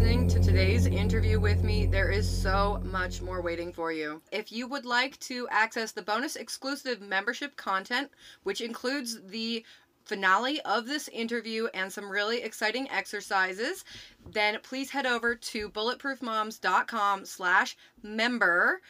listening to today's interview with me. There is so much more waiting for you. If you would like to access the bonus exclusive membership content, which includes the finale of this interview and some really exciting exercises, then please head over to bulletproofmoms.com slash member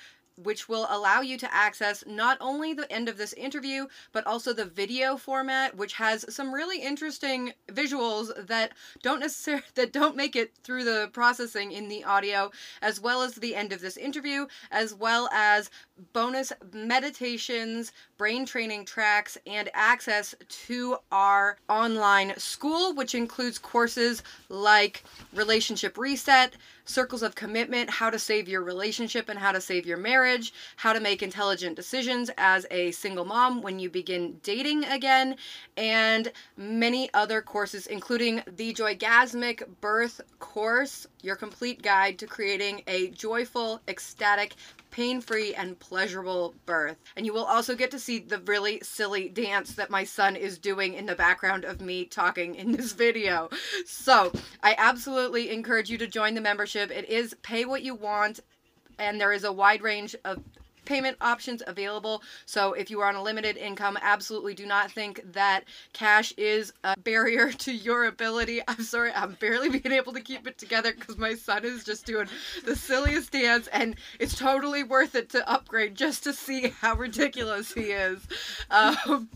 which will allow you to access not only the end of this interview, but also the video format, which has some really interesting visuals that don't necessarily that don't make it through the processing in the audio, as well as the end of this interview, as well as bonus meditations, brain training tracks, and access to our online school, which includes courses like Relationship Reset, Circles of Commitment, How to Save Your Relationship and How to Save Your Marriage, How to Make Intelligent Decisions as a Single Mom When You Begin Dating Again, and many other courses, including the Joygasmic Birth Course, your complete guide to creating a joyful, ecstatic, pain free and pleasurable birth. And you will also get to see the really silly dance that my son is doing in the background of me talking in this video. So I absolutely encourage you to join the membership. It is pay what you want, and there is a wide range of payment options available. So if you are on a limited income, absolutely do not think that cash is a barrier to your ability. I'm sorry, I'm barely being able to keep it together because my son is just doing the silliest dance, and it's totally worth it to upgrade just to see how ridiculous he is. Um,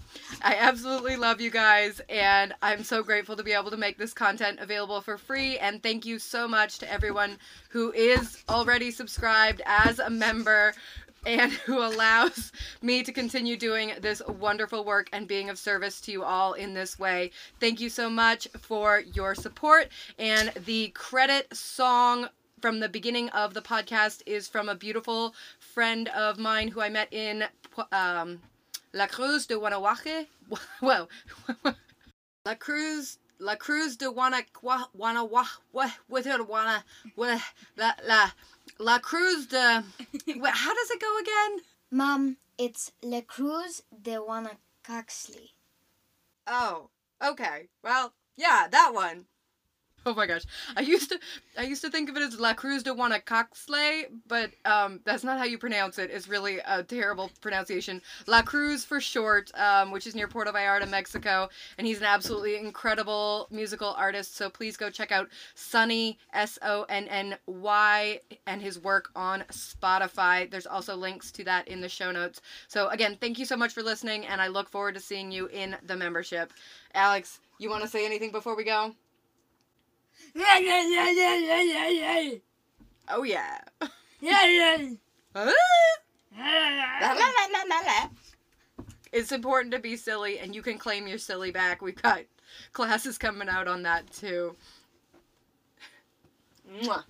I absolutely love you guys, and I'm so grateful to be able to make this content available for free. And thank you so much to everyone who is already subscribed as a member and who allows me to continue doing this wonderful work and being of service to you all in this way. Thank you so much for your support. And the credit song from the beginning of the podcast is from a beautiful friend of mine who I met in um, La Cruz de Guanajuato. Well, La Cruz La Cruz de Guanajuato. Guanajuato. La La. La Cruz de. How does it go again? Mom, it's La Cruz de Huanacaxtle. Oh, okay. Well, yeah, that one. Oh my gosh, I used to I used to think of it as La Cruz de Guanacaxle, but um, that's not how you pronounce it. It's really a terrible pronunciation. La Cruz for short, um, which is near Puerto Vallarta, Mexico, and he's an absolutely incredible musical artist. So please go check out Sonny S O N N Y and his work on Spotify. There's also links to that in the show notes. So again, thank you so much for listening, and I look forward to seeing you in the membership. Alex, you want to say anything before we go? Yeah, yeah, yeah, yeah, yeah, yeah, yeah. Oh yeah. It's important to be silly, and you can claim your silly back. We've got classes coming out on that too. Mwah.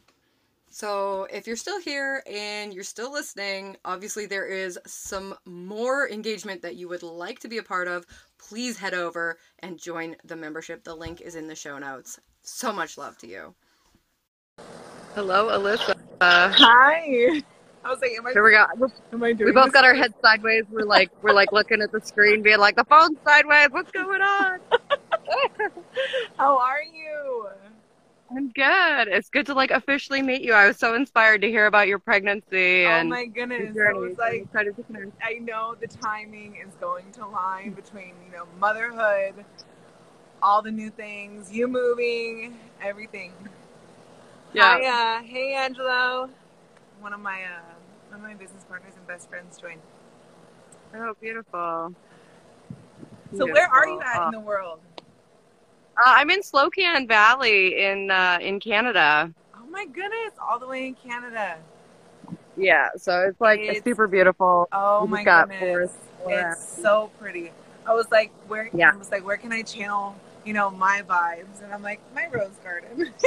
So, if you're still here and you're still listening, obviously there is some more engagement that you would like to be a part of. Please head over and join the membership. The link is in the show notes. So much love to you. Hello, Alyssa. Hi. I was like, am I, Here we go. am I doing We both this? got our heads sideways. We're like, we're like looking at the screen, being like, the phone's sideways. What's going on? How are you? I'm good. It's good to like officially meet you. I was so inspired to hear about your pregnancy oh and my goodness. I was like, excited to connect. I know the timing is going to line between, you know, motherhood, all the new things, you moving, everything. Yeah. Hi, uh, hey, Angelo. One of my, uh, one of my business partners and best friends joined. Oh, beautiful. So where are you Beautiful. at in the world? Uh, I'm in Slocan Valley in uh, in Canada. Oh my goodness, all the way in Canada. Yeah, so it's like it's, It's- super beautiful. Oh We just my got goodness. forest It's so pretty. I was like, where Yeah. I was like, where can I channel, you know, my vibes? And I'm like, my rose garden.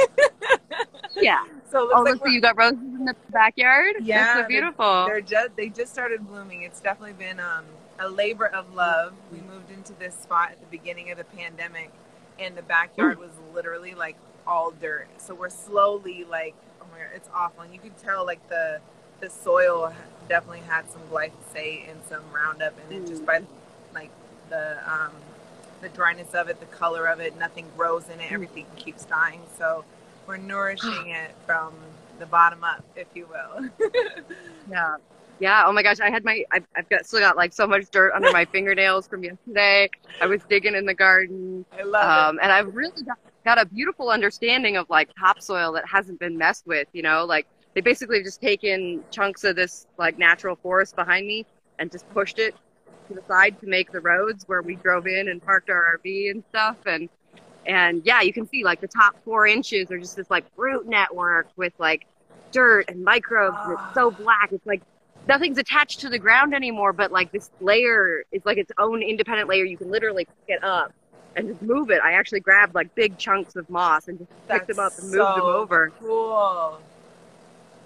Yeah. so Oh, like so you got roses in the backyard. Yeah, That's so they're- beautiful. they're just they just started blooming. It's definitely been um, a labor of love. We moved into this spot at the beginning of the pandemic, and the backyard was literally like all dirt. So we're slowly like, oh my god, it's awful. And you can tell like the the soil definitely had some glyphosate and some Roundup in it, just by like the um, the dryness of it, the color of it. Nothing grows in it. Everything keeps dying. So we're nourishing it from the bottom up, if you will. yeah. Yeah. Oh my gosh. I had my, I've, I've got still got like so much dirt under my fingernails from yesterday. I was digging in the garden. I love um, it. And I've really got, got a beautiful understanding of like topsoil that hasn't been messed with, you know, like they basically just taken chunks of this like natural forest behind me and just pushed it to the side to make the roads where we drove in and parked our RV and stuff. And, and yeah, you can see like the top four inches are just this like root network with like dirt and microbes. And it's so black. It's like nothing's attached to the ground anymore, but like this layer is like its own independent layer. You can literally pick it up and just move it. I actually grabbed like big chunks of moss and just picked them up and moved so them over. Cool.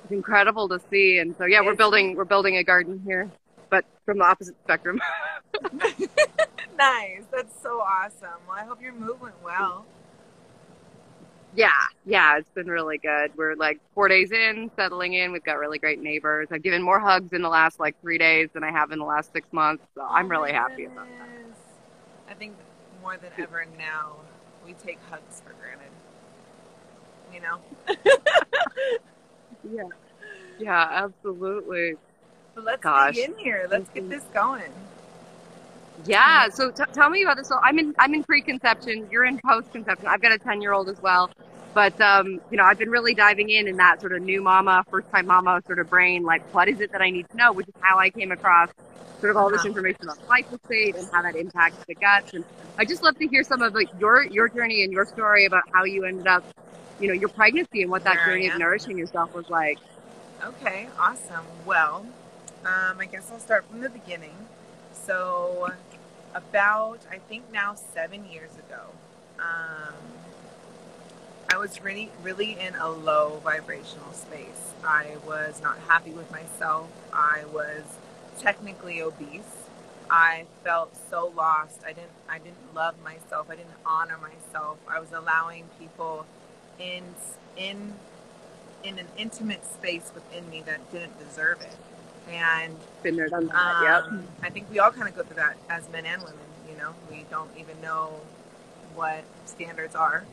It's incredible to see. And so yeah, we're building we're building a garden here, but from the opposite spectrum. nice. That's so awesome. Well, I hope your move went well. yeah, yeah, it's been really good. We're like four days in, settling in. We've got really great neighbors. I've given more hugs in the last like three days than I have in the last six months. So I'm Oh really my happy about that. I think more than ever now, we take hugs for granted. You know? Yeah. Yeah, absolutely. But let's Gosh. in here. Let's get Mhm. this going. Yeah. So t- tell me about this. So I'm in I'm in preconception. You're in post-conception. I've got a 10 year old as well. But um, you know, I've been really diving in in that sort of new mama, first time mama sort of brain. Like, what is it that I need to know? Which is how I came across sort of all this Uh-huh. information about glyphosate and how that impacts the guts. And I just love to hear some of like your your journey and your story about how you ended up, you know, your pregnancy and what that journey of nourishing yourself was like. Okay, awesome. Well, um, I guess I'll start from the beginning. So, about I think now seven years ago, um, I was really, really in a low vibrational space. I was not happy with myself. I was technically obese. I felt so lost. I didn't, I didn't love myself. I didn't honor myself. I was allowing people in, in in an intimate space within me that didn't deserve it. And Been there, done that. yep. um, I think we all kind of go through that as men and women. You know, we don't even know what standards are,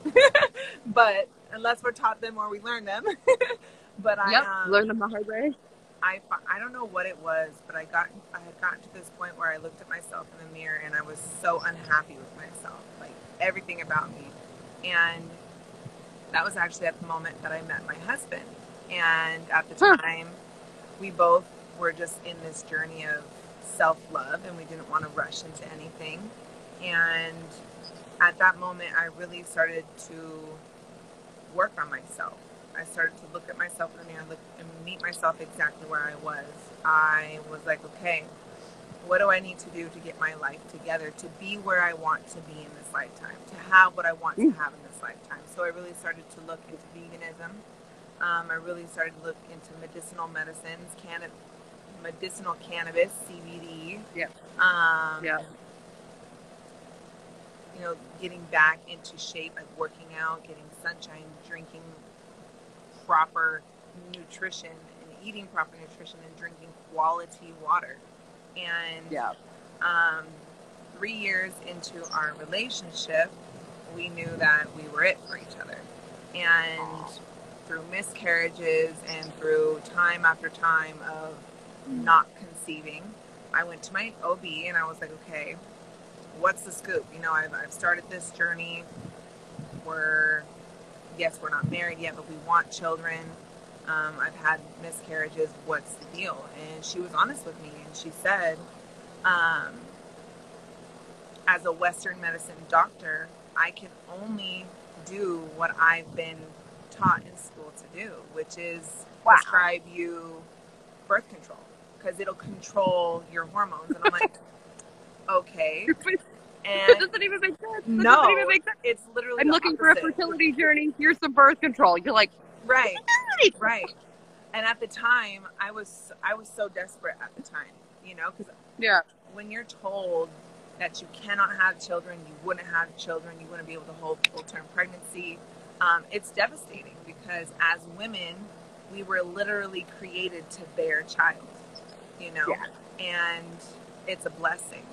but unless we're taught them or we learn them. but I, Yep. um, Learn them the hard way. I, I don't know what it was, but I got I had gotten to this point where I looked at myself in the mirror and I was so unhappy with myself, like everything about me. And that was actually at the moment that I met my husband. And at the Huh. time, we both were just in this journey of self love and we didn't want to rush into anything. And at that moment, I really started to work on myself. I started to look at myself in the mirror and, look, and meet myself exactly where I was. I was like, okay, what do I need to do to get my life together to be where I want to be in this lifetime, to have what I want to Mm. have in this lifetime? So I really started to look into veganism. Um, I really started to look into medicinal medicines, canna- medicinal cannabis, CBD. Yep. Um, Yeah. you know, getting back into shape, like working out, getting sunshine, drinking proper nutrition, and eating proper nutrition, and drinking quality water. And Yeah. um, three years into our relationship, we knew that we were it for each other. And through miscarriages and through time after time of not conceiving, I went to my OB and I was like, okay, what's the scoop? You know, I've, I've started this journey. We're, yes, we're not married yet, but we want children. Um, I've had miscarriages. What's the deal? And she was honest with me and she said, um, as a Western medicine doctor, I can only do what I've been taught in school to do, which is Wow. prescribe you birth control because it'll control your hormones. And I'm like, okay. that doesn't even make sense. That no, doesn't even make sense. it's literally I'm looking for a fertility journey. Here's some birth control. You're like, Right, right. And at the time, I was I was so desperate at the time, you know, because yeah, when you're told that you cannot have children, you wouldn't have children, you wouldn't be able to hold full term pregnancy, um, it's devastating because as women, we were literally created to bear child, you know, Yeah. and it's a blessing.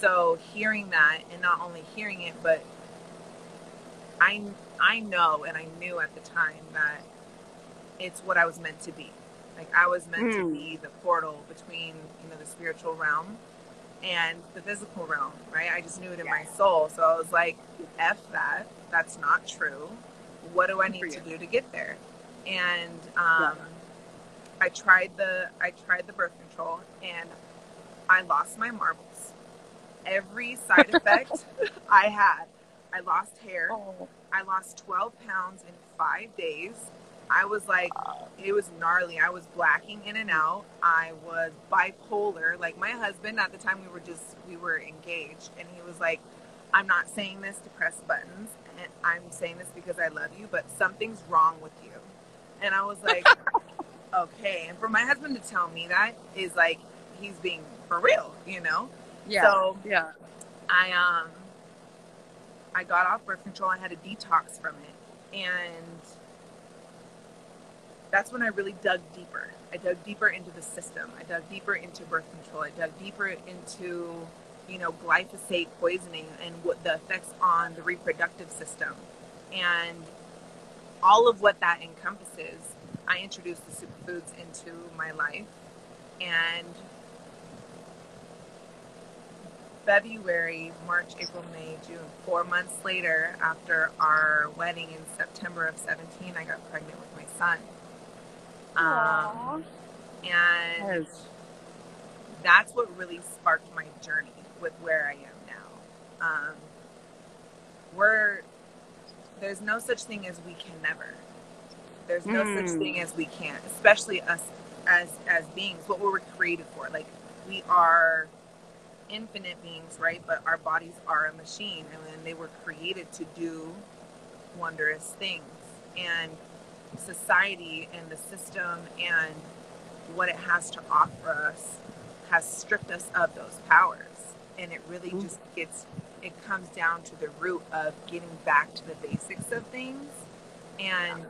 So hearing that, and not only hearing it, but I I know and I knew at the time that it's what I was meant to be. Like I was meant to Mm. be the portal between you know the spiritual realm and the physical realm, right? I just knew it in my soul. So I was like, "F that. That's not true. What do I need to do to get there?" And um, I tried the I tried the birth control, and I lost my marbles. Every side effect I had, I lost hair. Oh. I lost 12 pounds in five days. I was like, it was gnarly. I was blacking in and out. I was bipolar. Like my husband at the time, we were just we were engaged, and he was like, "I'm not saying this to press buttons, and I'm saying this because I love you, but something's wrong with you." And I was like, "Okay." And for my husband to tell me that is like he's being for real, you know. Yeah. So yeah. I um I got off birth control. I had a detox from it, and that's when I really dug deeper. I dug deeper into the system. I dug deeper into birth control. I dug deeper into you know glyphosate poisoning and what the effects on the reproductive system, and all of what that encompasses. I introduced the superfoods into my life, and February, March, April, May, June. Four months later, after our wedding in September of 17, I got pregnant with my son. Um, and Yes. that's what really sparked my journey with where I am now. Um, we're there's no such thing as we can never. There's no such Mm. thing as we can't, especially us as as beings. What we were created for, like we are infinite beings, right? But our bodies are a machine, and then they were created to do wondrous things. And society and the system and what it has to offer us has stripped us of those powers. And it really Mhm. just gets, it comes down to the root of getting back to the basics of things and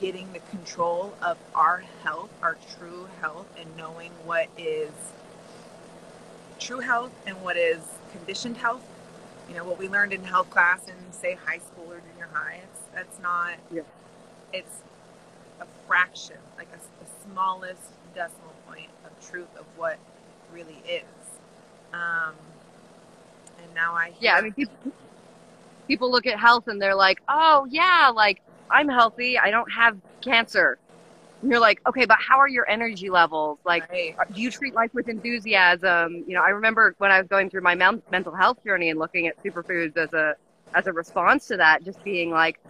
getting the control of our health, our true health, and knowing what is true health and what is conditioned health. You know, what we learned in health class in, say, high school or junior high, it's, that's not, Yeah. it's a fraction, like a, the smallest decimal point of truth of what really is. Um, and now I Yeah, I mean, people, people look at health and they're like, oh, yeah, like, I'm healthy. I don't have cancer. And you're like, okay, but how are your energy levels? Like, right, uh, do you treat life with enthusiasm? You know, I remember when I was going through my men- mental health journey and looking at superfoods as a as a response to that, just being like,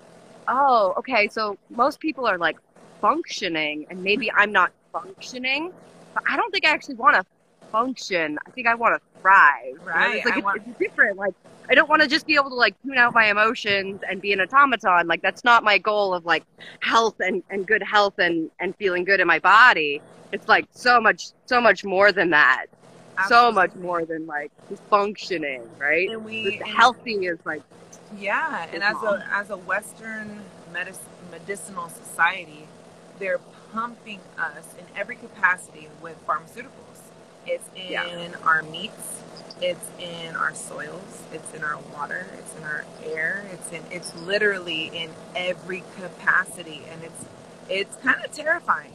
oh, okay, so most people are like functioning, and maybe I'm not functioning, but I don't think I actually want to function. I think I want to thrive. Right, It's like it's, want- it's different. Like I don't want to just be able to like tune out my emotions and be an automaton. Like that's not my goal of like health and, and good health and, and feeling good in my body. It's like so much so much more than that. So much more than like functioning, right? And we and- healthy is like Yeah, and as a as a Western medic- medicinal society, they're pumping us in every capacity with pharmaceuticals. It's in Yeah. our meats, it's in our soils, it's in our water, it's in our air, it's in it's literally in every capacity, and it's it's kind of terrifying.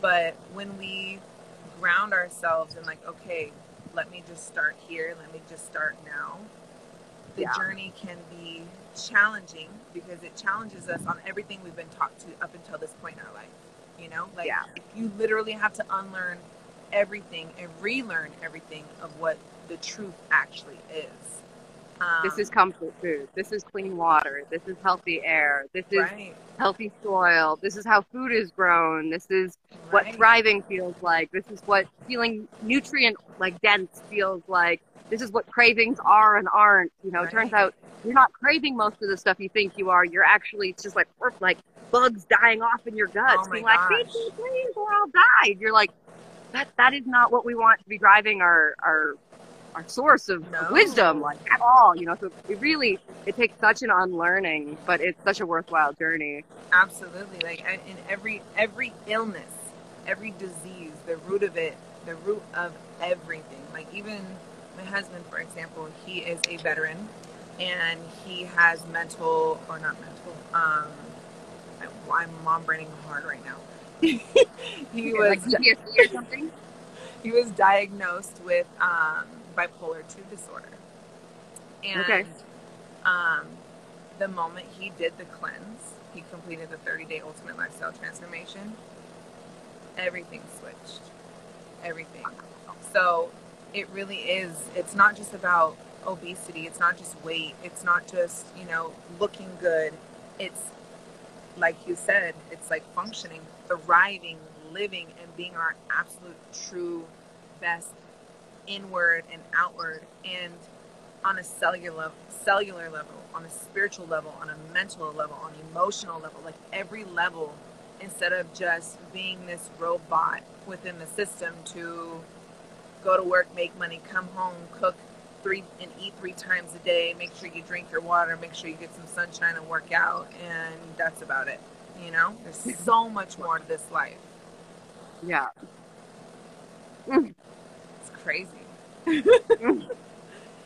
But when we ground ourselves and like, okay, let me just start here, let me just start now the Yeah. journey can be challenging because it challenges us on everything we've been taught to up until this point in our life. You know, like Yeah. you literally have to unlearn everything and relearn everything of what the truth actually is. Um, this is comfort food. This is clean water. This is healthy air. This is right, healthy soil. This is how food is grown. This is what thriving feels like. This is what feeling nutrient like dense feels like. This is what cravings are and aren't. You know, it turns out you're not craving most of the stuff you think you are. You're actually it's just like like bugs dying off in your guts, Oh being like. "Feed please, or I'll die." You're like, that that is not what we want to be driving our our our source of, of No. wisdom, like at all. You know, so it really it takes such an unlearning, but it's such a worthwhile journey. Absolutely. Like in every every illness, every disease, the root of it, the root of everything. Like even my husband, for example, he is a veteran. and he has mental or not mental. Um, I, I'm mom braining hard right now. He was like PTSD or something. he was diagnosed with um, bipolar two disorder, and Okay. um, the moment he did the cleanse, he completed the 30 day ultimate lifestyle transformation. Everything switched, everything. So it really is. It's not just about obesity. It's not just weight. It's not just you know looking good. It's like you said. It's like functioning, thriving, living, and being our absolute true best inward and outward and on a cellular cellular level on a spiritual level on a mental level on an emotional level like every level instead of just being this robot within the system to go to work make money come home cook three and eat three times a day make sure you drink your water make sure you get some sunshine and work out and that's about it you know there's so much more to this life Yeah. it's crazy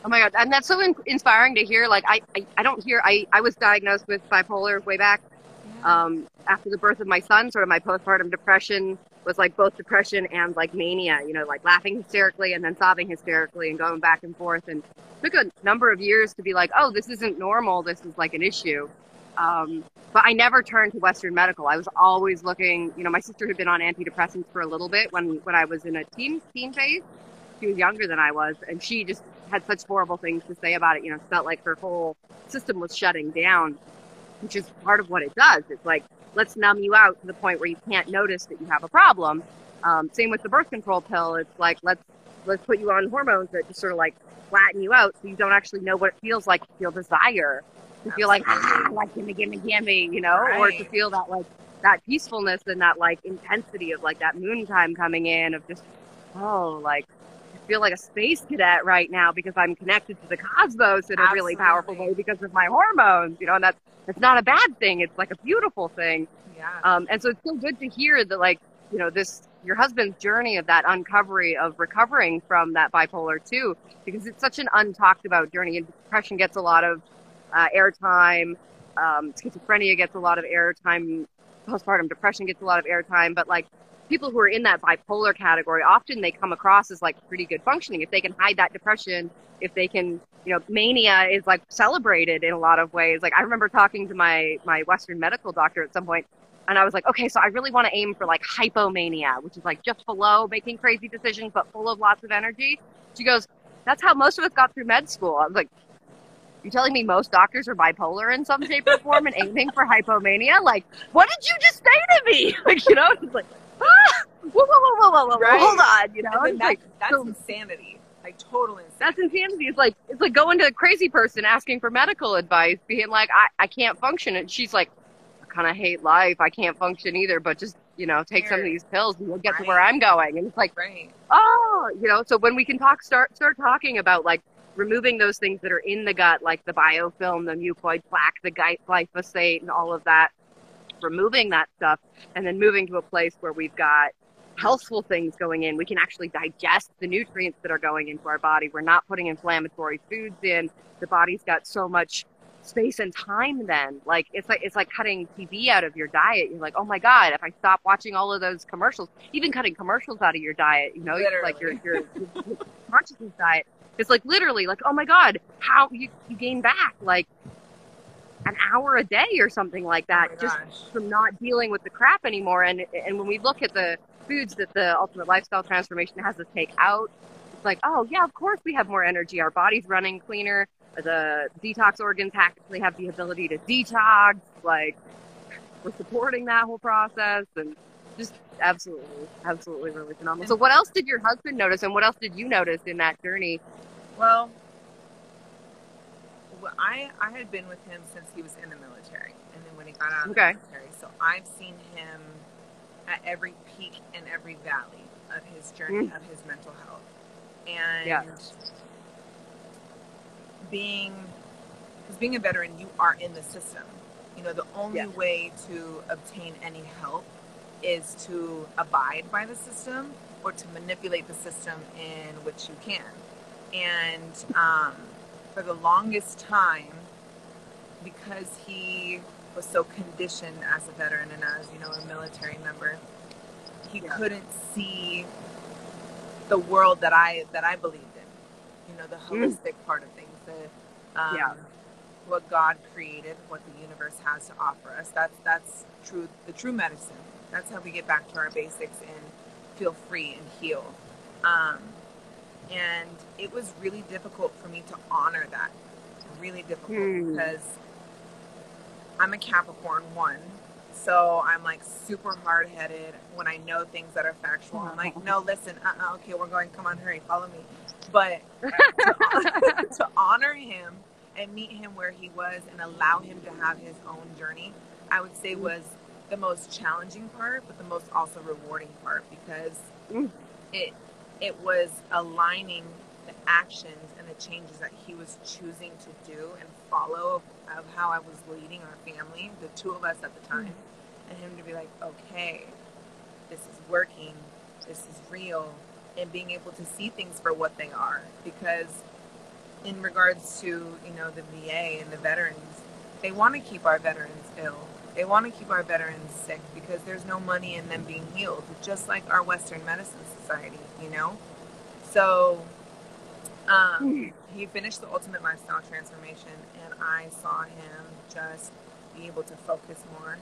Oh my god, and that's so in- inspiring to hear. Like, I, I, I don't hear. I, I was diagnosed with bipolar way back um, after the birth of my son. Sort of my postpartum depression was like both depression and like mania. You know, like laughing hysterically and then sobbing hysterically and going back and forth. And it took a number of years to be like, oh, this isn't normal. This is like an issue. Um, but I never turned to Western medical. I was always looking. You know, my sister had been on antidepressants for a little bit when when I was in a teen teen phase. She was younger than I was, and she just had such horrible things to say about it. You know, felt like her whole system was shutting down, which is part of what it does. It's like let's numb you out to the point where you can't notice that you have a problem. Um, same with the birth control pill. It's like let's let's put you on hormones that just sort of like flatten you out, so you don't actually know what it feels like to feel desire, to feel like ah, like gimme, gimme, gimme, you know, or to feel that like that peacefulness and that like intensity of like that moon time coming in of just oh like I feel like a space cadet right now because I'm connected to the cosmos in a really powerful way because of my hormones, you know, and that's that's not a bad thing. It's like a beautiful thing. yeah Um, and so it's so good to hear that, like, you know, this your husband's journey of that uncovery of recovering from that bipolar too, because it's such an untalked about journey. And depression gets a lot of uh, airtime. Um, schizophrenia gets a lot of airtime. Postpartum depression gets a lot of airtime. But like people who are in that bipolar category, often they come across as like pretty good functioning if they can hide that depression. If they can, you know, mania is like celebrated in a lot of ways. Like I remember talking to my my Western medical doctor at some point, and I was like, okay, so I really want to aim for like hypomania, which is like just below making crazy decisions but full of lots of energy. She goes, that's how most of us got through med school. I was like, you telling me most doctors are bipolar in some shape or form and aiming for hypomania? Like, what did you just say to me? Like, you know, it's like, ah, whoa, whoa, whoa, whoa, whoa, whoa, Right. hold on, you know, that, like, that's so- insanity. Like total insanity. that's insanity. It's like it's like going to a crazy person asking for medical advice, being like, I, I can't function. And she's like, I kind of hate life. I can't function either. But just you know, take some of these pills and you'll get to where I'm going. And it's like, right. oh, you know. So when we can talk, start start talking about like removing those things that are in the gut, like the biofilm, the mucoid plaque, the gly- glyphosate, and all of that. Removing that stuff, and then moving to a place where we've got healthful things going in. We can actually digest the nutrients that are going into our body. We're not putting inflammatory foods in. The body's got so much space and time then. Like it's like it's like cutting TV out of your diet. You're like, "Oh my god, if I stop watching all of those commercials, even cutting commercials out of your diet, you know, it's like your your, your consciousness diet. It's like literally like, "Oh my god, how you you gain back like an hour a day or something like that oh just gosh. from not dealing with the crap anymore. And and when we look at the foods that the ultimate lifestyle transformation has us take out, it's like, oh yeah, of course we have more energy. Our body's running cleaner. The detox organs actually have the ability to detox. Like we're supporting that whole process and just absolutely, absolutely really phenomenal. So what else did your husband notice and what else did you notice in that journey? Well, well, I I had been with him since he was in the military, and then when he got out of Okay. the military, so I've seen him at every peak and every valley of his journey mm. of his mental health, and Yeah. being because being a veteran, you are in the system. You know, the only Yeah. way to obtain any help is to abide by the system or to manipulate the system in which you can. And um, for the longest time, because he was so conditioned as a veteran and as you know a military member, he Yeah. couldn't see the world that I that I believed in. You know, the holistic part of things, the um, Yeah. what God created, what the universe has to offer us. That's that's true. The true medicine. That's how we get back to our basics and feel free and heal. Um, and it was really difficult for me to honor that. Really difficult Hmm. because I'm a Capricorn one. So I'm like super hard headed when I know things that are factual. I'm like, no, listen, uh, uh okay, we're going. Come on, hurry, follow me. But to, to honor him and meet him where he was and allow him to have his own journey, I would say was the most challenging part, but the most also rewarding part because Mm. it it was aligning the actions and the changes that he was choosing to do and follow of, of how I was leading our family, the two of us at the time, and him to be like, okay, this is working, this is real, and being able to see things for what they are. Because in regards to you know the VA and the veterans, they want to keep our veterans ill. They want to keep our veterans sick because there's no money in them being healed, just like our Western medicine society, you know. So um, he finished the ultimate lifestyle transformation, and I saw him just be able to focus more,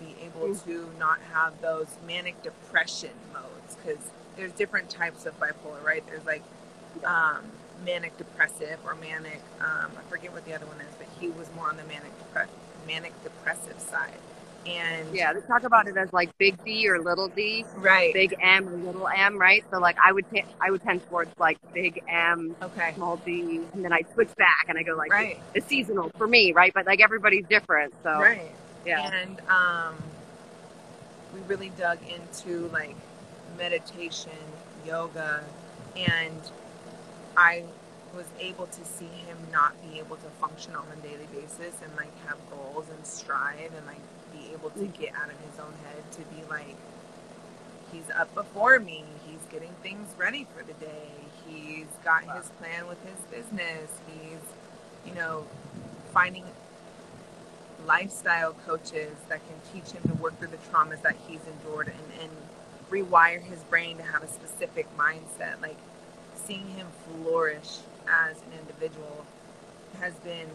be able to not have those manic depression modes because there's different types of bipolar, right? There's like um, manic depressive or manic, um, I forget what the other one is, but he was more on the manic depre- manic depressive side. And Yeah, they talk about it as like big D or little D, right, big M or little M, right? So like I would t- I would tend towards like big M, okay, small D, and then I switch back and I go like right, it's seasonal for me, right? But like everybody's different, so right. yeah. And um, we really dug into like meditation, yoga, and I was able to see him not be able to function on a daily basis and like have goals and strive and like be able to get out of his own head to be like he's up before me he's getting things ready for the day he's got his plan with his business he's you know finding lifestyle coaches that can teach him to work through the traumas that he's endured and, and rewire his brain to have a specific mindset. Like seeing him flourish as an individual has been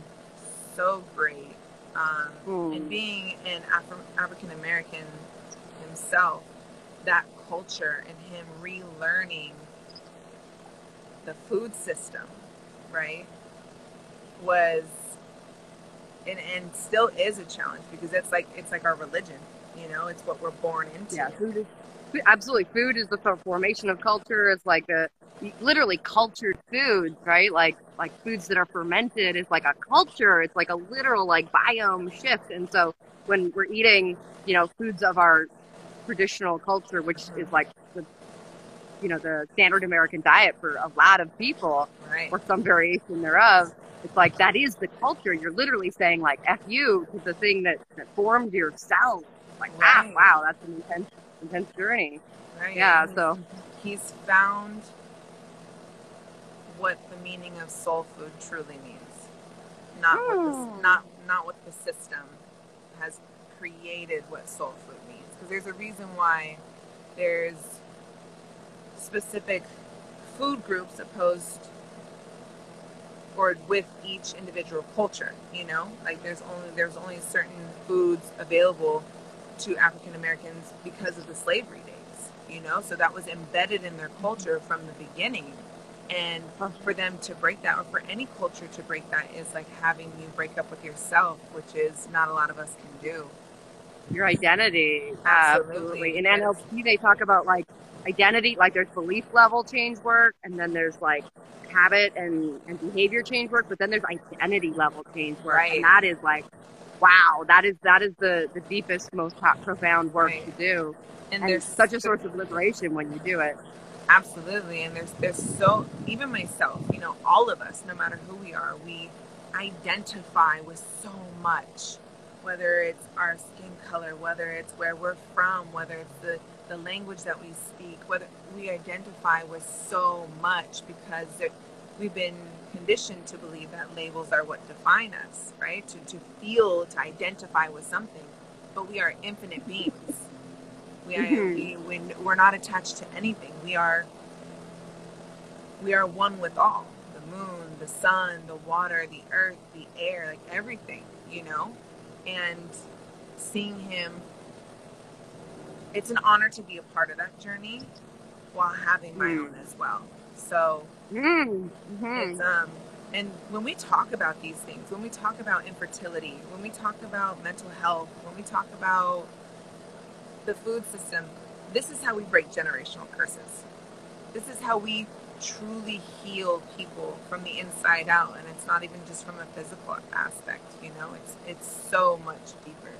so great. Um, Hmm. And being an Afro- African American himself, that culture and him relearning the food system, right, was and and still is a challenge because it's like it's like our religion, you know, it's what we're born into. Yeah, food is absolutely. Food is the formation of culture. It's like a literally cultured foods, right? Like like foods that are fermented is like a culture. It's like a literal like biome shift. And so when we're eating, you know, foods of our traditional culture, which is like the you know the standard American diet for a lot of people, Right. or some variation thereof. It's like that is the culture. You're literally saying like "f you" to the thing that, that formed yourself. Like, ah, wow, that's an intense, intense journey. Right. Yeah. And So he's found what the meaning of soul food truly means. Not what Hmm. the, not not what the system has created what soul food means. Because there's a reason why there's specific food groups opposed or with each individual culture. You know, like there's only there's only certain foods available to African Americans because of the slavery days. You know, so that was embedded in their culture from the beginning. And for them to break that, or for any culture to break that, is like having you break up with yourself, which is not a lot of us can do. your identity, Absolutely. absolutely. In NLP, they talk about like identity, like there's belief level change work, and then there's like habit and, and behavior change work, but then there's identity level change work, Right. and that is like, wow, that is that is the the deepest, most profound work Right. to do, And, and there's such a source of liberation when you do it. Absolutely, and there's there's so even myself, you know, all of us, no matter who we are, we identify with so much. Whether it's our skin color, whether it's where we're from, whether it's the the language that we speak, whether we identify with so much because we've been conditioned to believe that labels are what define us, right? To, to feel, to identify with something. But we are infinite beings. We are, Mhm. we, we, we're not attached to anything. We are, we are one with all. The moon, the sun, the water, the earth, the air, like everything, you know? And seeing him, it's an honor to be a part of that journey while having my Mm. own as well. So, Mm, mhm. it's um and when we talk about these things, when we talk about infertility, when we talk about mental health, when we talk about the food system, this is how we break generational curses. This is how we truly heal people from the inside out and it's not even just from a physical aspect, you know? It's it's so much deeper.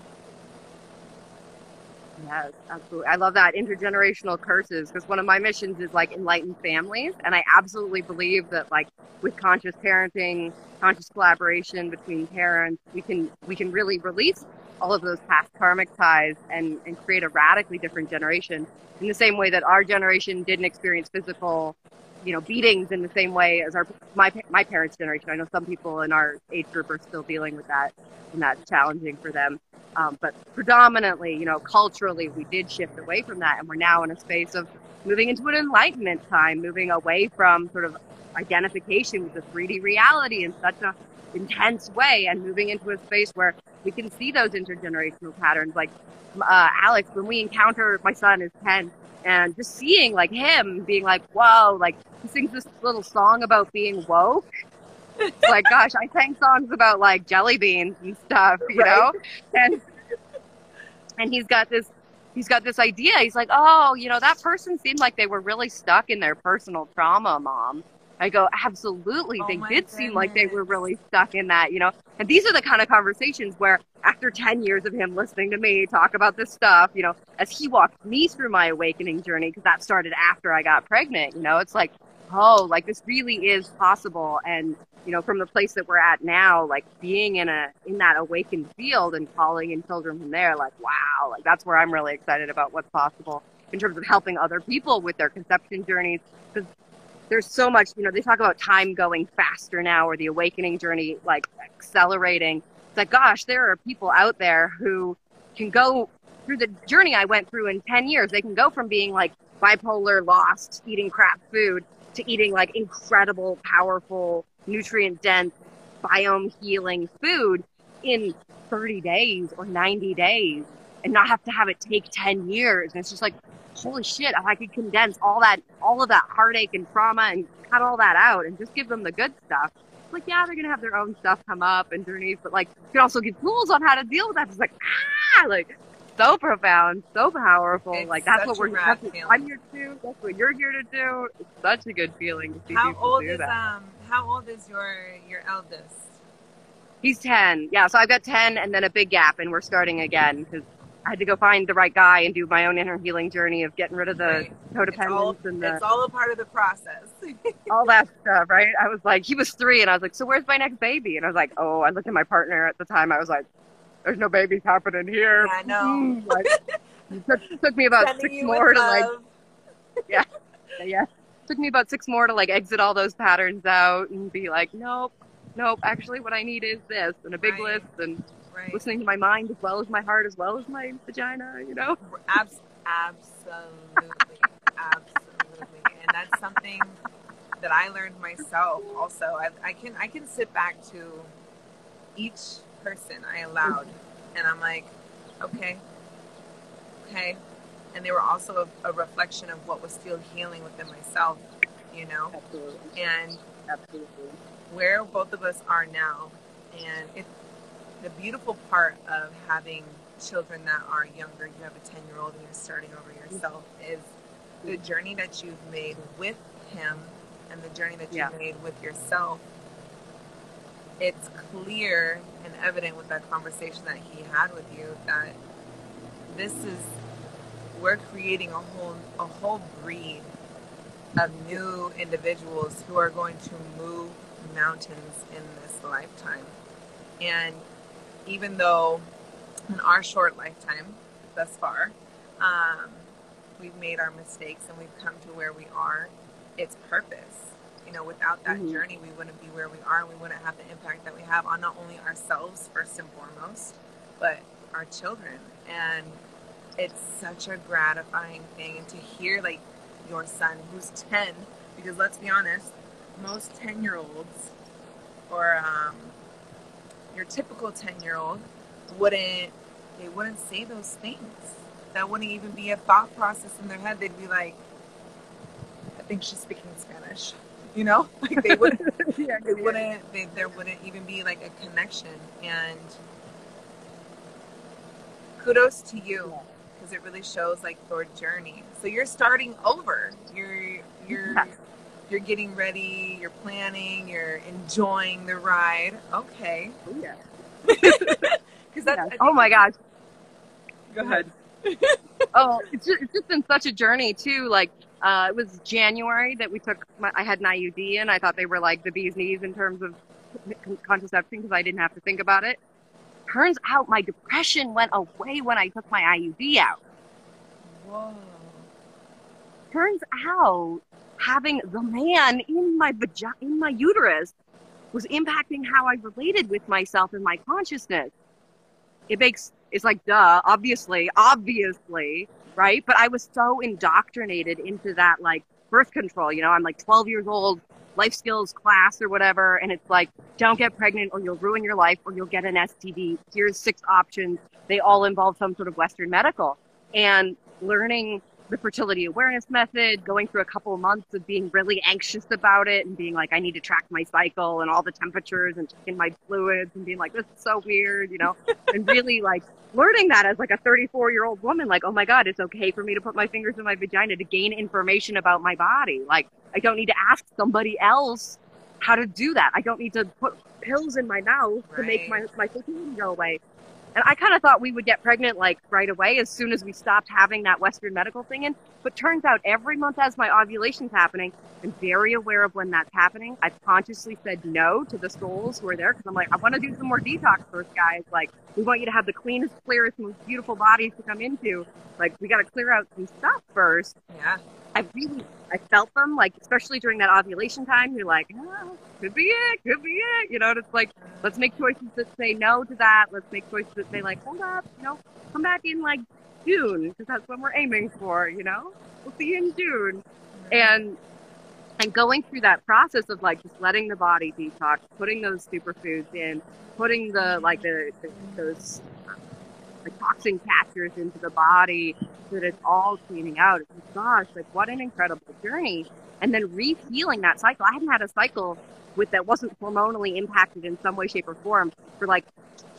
Yes, absolutely. I love that intergenerational curses because one of my missions is like enlighten families, and I absolutely believe that like with conscious parenting, conscious collaboration between parents, we can we can really release all of those past karmic ties and and create a radically different generation in the same way that our generation didn't experience physical you know beatings in the same way as our my my parents generation i know some people in our age group are still dealing with that and that's challenging for them um, but predominantly, you know, culturally, we did shift away from that, and we're now in a space of moving into an enlightenment time, moving away from sort of identification with the 3D reality in such a intense way, and moving into a space where we can see those intergenerational patterns. Like uh, Alex, when we encounter my son is ten, and just seeing like him being like, wow, Like he sings this little song about being woke. It's like, gosh, I sang songs about like jelly beans and stuff, you Right. know, and and he's got this he's got this idea. He's like, oh, you know, that person seemed like they were really stuck in their personal trauma, mom. I go, absolutely. Oh they did seem like they were really stuck in that, you know. And these are the kind of conversations where, after 10 years of him listening to me talk about this stuff, you know, as he walked me through my awakening journey, because that started after I got pregnant, you know, it's like, oh, like this really is possible. And, you know, from the place that we're at now, like being in a, in that awakened field and calling in children from there, like, wow, like that's where I'm really excited about what's possible in terms of helping other people with their conception journeys. Because there's so much, you know, they talk about time going faster now or the awakening journey like accelerating. It's like, gosh, there are people out there who can go through the journey I went through in 10 years. They can go from being like bipolar, lost, eating crap food to eating like incredible, powerful, nutrient dense, biome healing food in 30 days or 90 days and not have to have it take 10 years. And it's just like, holy shit, if I could condense all that, all of that heartache and trauma and cut all that out and just give them the good stuff. Like, yeah, they're going to have their own stuff come up and journeys, but like, you can also give tools on how to deal with that. It's like, ah, like, so profound, so powerful. It's like, that's what we're, that's what. I'm here to do. That's what you're here to do. It's such a good feeling to see How people old do is that. um how old is your your eldest? He's 10. Yeah, so I've got 10 and then a big gap, and we're starting again because I had to go find the right guy and do my own inner healing journey of getting rid of the Right. It's all, codependence and the, it's all a part of the process. all that stuff, right? I was like, he was three, and I was like, so where's my next baby? And I was like, oh, I looked at my partner at the time. I was like, there's no babies happening here. Yeah, I know. Mm, like, it took, took me about Sending six more to like, yeah, yeah, took me about six more to like exit all those patterns out and be like, nope, nope. Actually, what I need is this, and a big Right. list, and right. listening to my mind as well as my heart as well as my vagina. You know. Abs- absolutely, absolutely, and that's something that I learned myself. Also, I, I can I can sit back to each person I allowed, and I'm like, okay, okay, and they were also a, a reflection of what was still healing within myself, you know, Absolutely. and Absolutely. where both of us are now. And it, the beautiful part of having children that are younger, you have a 10 year old and you're starting over yourself, is the journey that you've made with him and the journey that you've Yeah. made with yourself. It's clear and evident with that conversation that he had with you that this is we're creating a whole a whole breed of new individuals who are going to move mountains in this lifetime. And even though in our short lifetime thus far, um, we've made our mistakes and we've come to where we are, it's purpose. You know, without that Mhm. journey, we wouldn't be where we are, and we wouldn't have the impact that we have on not only ourselves first and foremost, but our children. And it's such a gratifying thing, and to hear like your son, who's ten, because let's be honest, most ten year olds or um, your typical 10 year old wouldn't they wouldn't say those things. That wouldn't even be a thought process in their head. They'd be like i think she's speaking spanish you know? Like they wouldn't yeah, they wouldn't they, there wouldn't even be like a connection. And kudos to you because it really shows like your journey. So you're starting over. You're you're Yeah. You're getting ready you're planning you're enjoying the ride okay Oh, yeah. because that's Yeah. Oh my gosh. go ahead oh, it's just, it's just been such a journey too. Like, uh, it was January that we took. My, I had an IUD, and I thought they were like the bee's knees in terms of contraception because I didn't have to think about it. Turns out my depression went away when I took my IUD out. whoa Turns out having the man in my vagina, in my uterus, was impacting how I related with myself and my consciousness. It makes it's like duh, obviously, obviously, right? But I was so indoctrinated into that like birth control. You know, I'm like 12 years old, life skills class or whatever, and it's like don't get pregnant or you'll ruin your life or you'll get an STD. Here's six options. They all involve some sort of Western medical. And learning the fertility awareness method, going through a couple of months of being really anxious about it and being like, I need to track my cycle and all the temperatures and checking my fluids and being like, this is so weird, you know, and really like learning that as like a 34 year old woman, like, oh my God, it's okay for me to put my fingers in my vagina to gain information about my body. Like, I don't need to ask somebody else how to do that. I don't need to put pills in my mouth to make my, Right. my fertility go away. And I kind of thought we would get pregnant like right away as soon as we stopped having that Western medical thing in. But turns out every month as my ovulation's happening, I'm very aware of when that's happening. I've consciously said no to the souls who are there because I'm like, I want to do some more detox first, guys. Like, we want you to have the cleanest, clearest, most beautiful bodies to come into. Like, we got to clear out some stuff first. yeah I really, I felt them, like, especially during that ovulation time. You're like, oh, could be it, could be it. You know, it's like, let's make choices that say no to that. Let's make choices that say, like, hold up, you know, come back in, like, June, because that's when we're aiming for, you know? We'll see you in June. And, and going through that process of, like, just letting the body detox, putting those superfoods in, putting the, like, the, the those, the toxin catchers into the body so that it's all cleaning out. It's like, gosh, like what an incredible journey. And then re-feeling that cycle. I hadn't had a cycle with that wasn't hormonally impacted in some way, shape, or form for like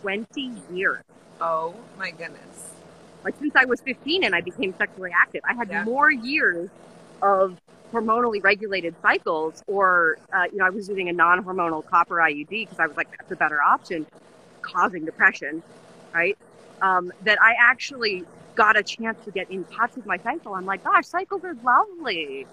20 years. oh my goodness Like since I was 15 and I became sexually active, I had Yeah. more years of hormonally regulated cycles, or uh, you know, I was using a non-hormonal copper IUD because I was like, that's a better option, causing depression, right? Um, that I actually got a chance to get in touch with my cycle. I'm like, gosh, cycles are lovely.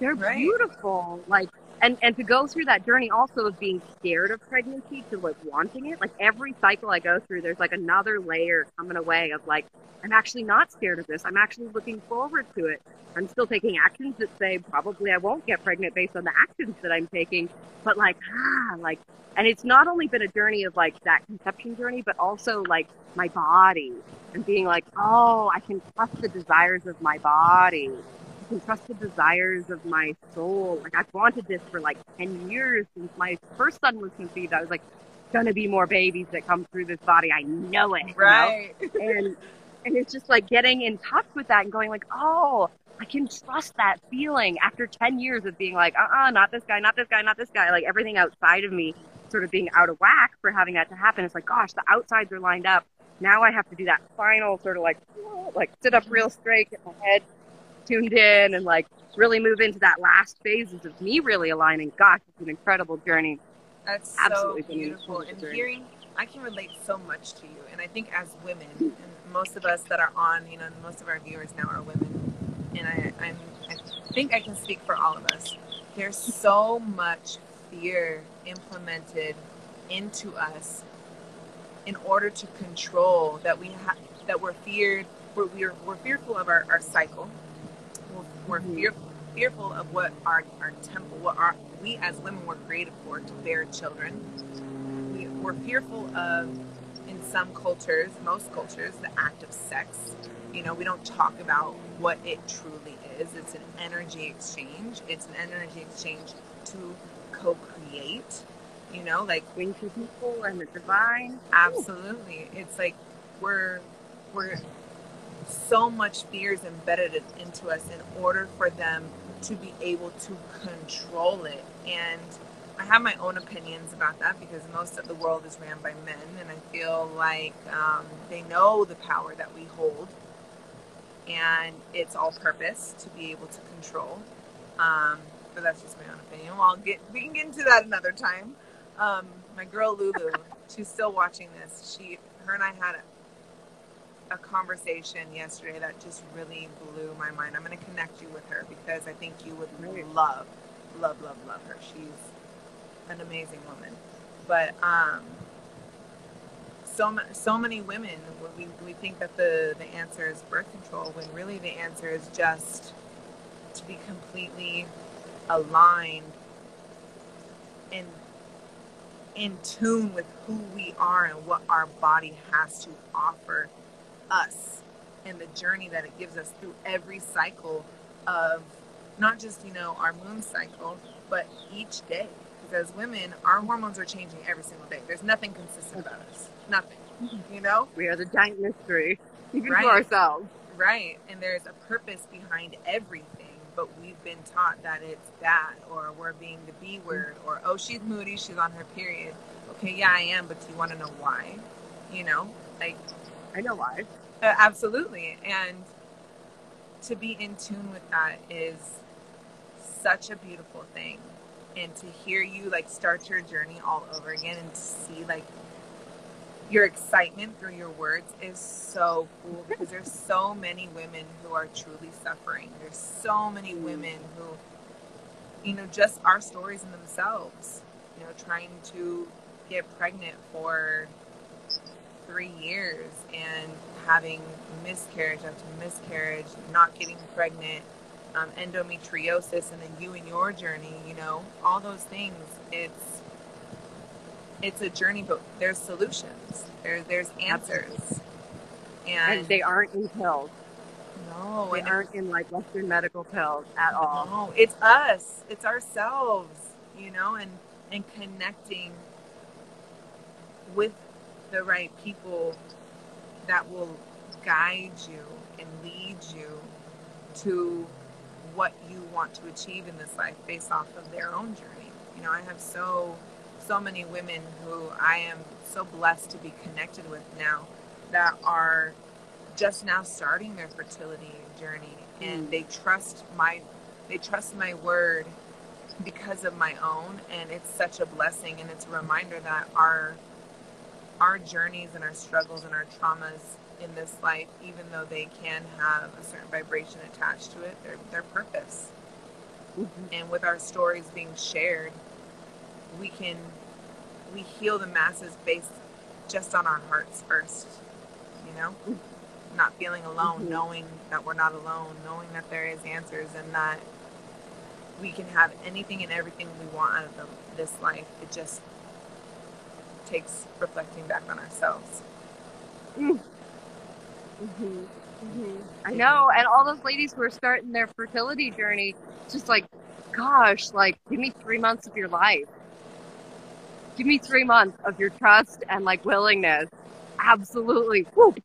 They're Right. beautiful. Like, and and to go through that journey also of being scared of pregnancy to like wanting it. Like every cycle I go through, there's like another layer coming away of like, I'm actually not scared of this. I'm actually looking forward to it. I'm still taking actions that say probably I won't get pregnant based on the actions that I'm taking. But like, ah, like, and it's not only been a journey of like that conception journey, but also like my body and being like, oh, I can trust the desires of my body. Can trust the desires of my soul. Like I've wanted this for like 10 years since my first son was conceived. I was like, gonna be more babies that come through this body. I know it. you know? right and and it's just like getting in touch with that and going like, oh, I can trust that feeling after 10 years of being like, uh-uh, not this guy, not this guy, not this guy. Like everything outside of me sort of being out of whack for having that to happen. It's like, gosh, the outsides are lined up. Now I have to do that final sort of like, like sit up real straight, get my head tuned in and like really move into that last phases of me really aligning. Gosh, it's an incredible journey. That's Absolutely so beautiful. And journey. hearing, I can relate so much to you. And I think as women, and most of us that are on, you know, most of our viewers now are women. And I, I'm, I think I can speak for all of us. There's so much fear implemented into us in order to control that we have that we're feared we're, we're, we're fearful of our, our cycle we're, Mhm. fear, fearful of what our, our temple, what our, we as women were created for, to bear children. We, we're fearful of, in some cultures, most cultures, the act of sex. You know, we don't talk about what it truly is. It's an energy exchange. It's an energy exchange to co-create. You know, like Wings for people and the divine. Absolutely. It's like we're we're so much fear is embedded into us in order for them to be able to control it. And I have my own opinions about that because most of the world is ran by men, and I feel like um, they know the power that we hold, and it's all purpose to be able to control. Um, but that's just my own opinion. Well, I'll get we can get into that another time. Um, my girl Lulu, she's still watching this. She, her, and I had a, conversation yesterday that just really blew my mind. I'm going to connect you with her because I think you would Great. love, love, love, love her. She's an amazing woman. But um, so so many women, we we think that the the answer is birth control when really the answer is just to be completely aligned and in tune with who we are and what our body has to offer us and the journey that it gives us through every cycle of not just you know our moon cycle but each day because as women our hormones are changing every single day there's nothing consistent about us nothing you know We are the giant mystery, even Right. to ourselves. Right. And there's a purpose behind everything, but we've been taught that it's bad or we're being the B word or, oh, she's moody, she's on her period. Okay, yeah, I am, but do you want to know why? You know, like, I know why. uh, absolutely. And to be in tune with that is such a beautiful thing. And to hear you like start your journey all over again and to see like your excitement through your words is so cool because there's so many women who are truly suffering. There's so many women who, you know, just our stories in themselves, you know, trying to get pregnant for three years and having miscarriage after miscarriage, not getting pregnant, um, endometriosis, and then you and your journey, you know, all those things. It's it's a journey, but there's solutions. There, there's answers. And, And they aren't in pills. no, They aren't in like Western medical pills at all. No, it's us. It's ourselves, you know, and and connecting with the right people that will guide you and lead you to what you want to achieve in this life based off of their own journey. You know, I have so so many women who I am so blessed to be connected with now that are just now starting their fertility journey and mm. they trust my they trust my word because of my own and it's such a blessing and it's a reminder that our our journeys and our struggles and our traumas in this life even though they can have a certain vibration attached to it they're, they're purpose Mhm. and with our stories being shared we can we heal the masses based just on our hearts first you know not feeling alone Mhm. knowing that we're not alone knowing that there is answers and that we can have anything and everything we want out of the, this life it just takes reflecting back on ourselves Mhm. Mhm. I know, and all those ladies who are starting their fertility journey, just like, gosh, like, give me three months of your life. Give me three months of your trust and like willingness. Absolutely. Whoop.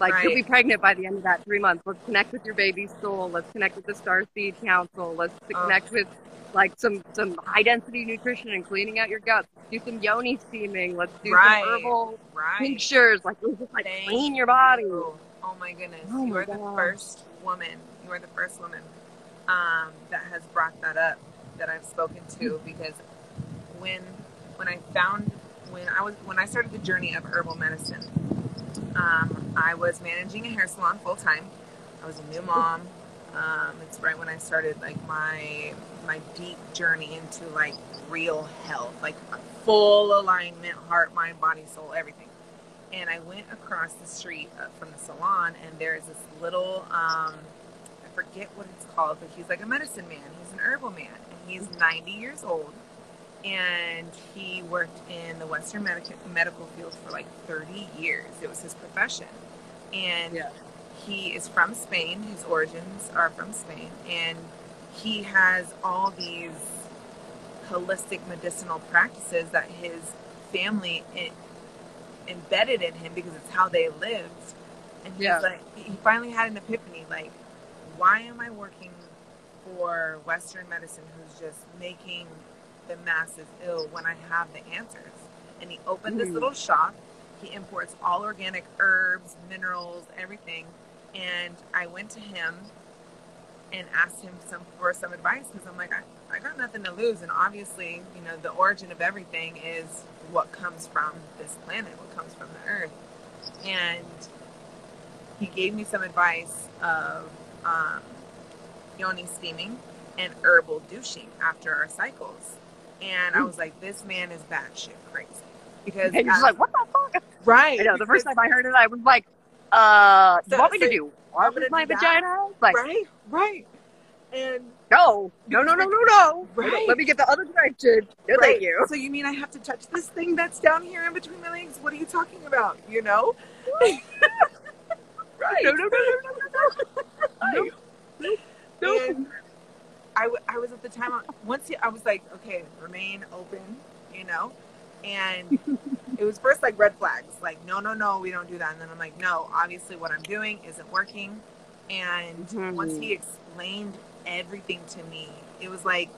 Like, you'll be pregnant by the end of that three months. Let's connect with your baby's soul. Let's connect with the Star Seed Council. Let's Oh. connect with like some some high density nutrition and cleaning out your guts. Do some yoni steaming. Let's do Right. some herbal right tinctures. Like, just like Thank clean your body. you. Oh my goodness. Oh you my are the first woman, you are the first woman um, that has brought that up that I've spoken to Hmm. because when when I found when I was when I started the journey of herbal medicine, um, I was managing a hair salon full time. I was a new mom. Um, it's right when I started like my my deep journey into like real health, like full alignment, heart, mind, body, soul, everything and I went across the street uh, from the salon, and there's this little, um, I forget what it's called, but he's like a medicine man. He's an herbal man, and he's 90 years old, and he worked in the Western medical medical field for like 30 years. It was his profession, and Yeah. he is from Spain. His origins are from Spain, and he has all these holistic medicinal practices that his family i- embedded in him because it's how they lived. And he's Yeah. like, he finally had an epiphany like, why am I working for Western medicine who's just making the masses ill when I have the answers? And he opened this Mhm. little shop. He imports all organic herbs, minerals, everything. And I went to him and asked him some for some advice because I'm like, I, I got nothing to lose. And obviously, you know, the origin of everything is what comes from this planet, what comes from the earth. And he gave me some advice of um, yoni steaming and herbal douching after our cycles. And I was like, this man is batshit crazy. Because And you're just like, what the fuck? right. I know. The first time I heard it, I was like, uh, So- you want me to do what with my that? vagina? Like, right, right. And no, no, no, no, no, no. Right. Let me get the other direction. No, Right. thank you. So you mean I have to touch this thing that's down here in between my legs? What are you talking about? You know? right. No, no, no, no, no, no, no. Right. No. And I, w- I was at the time once he, I was like, okay, remain open, you know, and it was first like red flags, like no, no, no, we don't do that. And then I'm like, no, obviously what I'm doing isn't working. And Mhm. once he explained everything to me, it was like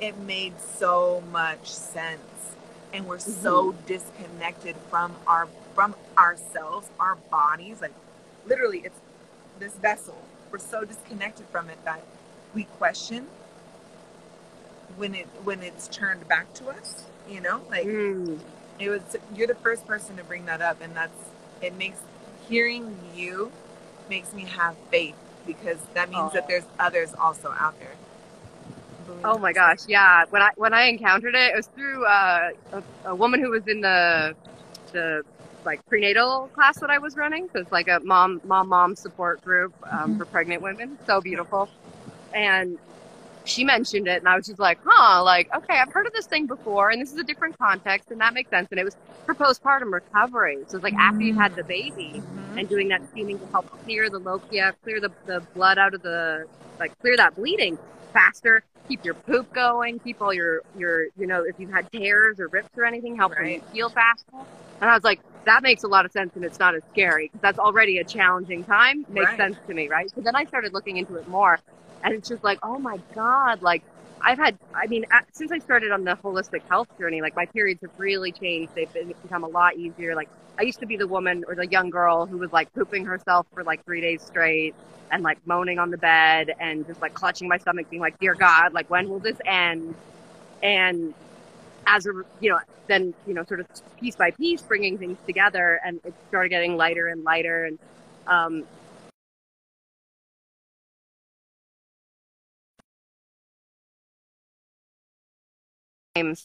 it made so much sense, and we're so disconnected from our from ourselves, our bodies, like literally, it's this vessel. We're so disconnected from it that we question when it when it's turned back to us. You know, like Mm. it was. You're the first person to bring that up, and that's it. Makes hearing you makes me have faith because that means that there's others also out there. Oh my gosh, yeah. When I when I encountered it, it was through uh, a, a woman who was in the the like prenatal class that I was running. So it's like a mom mom mom support group um, for pregnant women. So beautiful. And she mentioned it, and I was just like, huh, like okay, I've heard of this thing before, and this is a different context, and that makes sense. And it was for postpartum recovery. So it's like after you had the baby, Mhm. and doing that steaming to help clear the lochia, clear the, the blood out of the, like clear that bleeding faster, keep your poop going, keep all your, your, you know, if you've had tears or rips or anything, help them Right. heal faster. And I was like, that makes a lot of sense and it's not as scary because that's already a challenging time. Makes Right. sense to me, right? So then I started looking into it more and it's just like, oh my God, like I've had, I mean, since I started on the holistic health journey, like my periods have really changed. They've been, become a lot easier. Like I used to be the woman or the young girl who was like pooping herself for like three days straight and like moaning on the bed and just like clutching my stomach, being like, "Dear God, like when will this end?" And as a you know, then you know, sort of piece by piece, bringing things together, and it started getting lighter and lighter, and um, since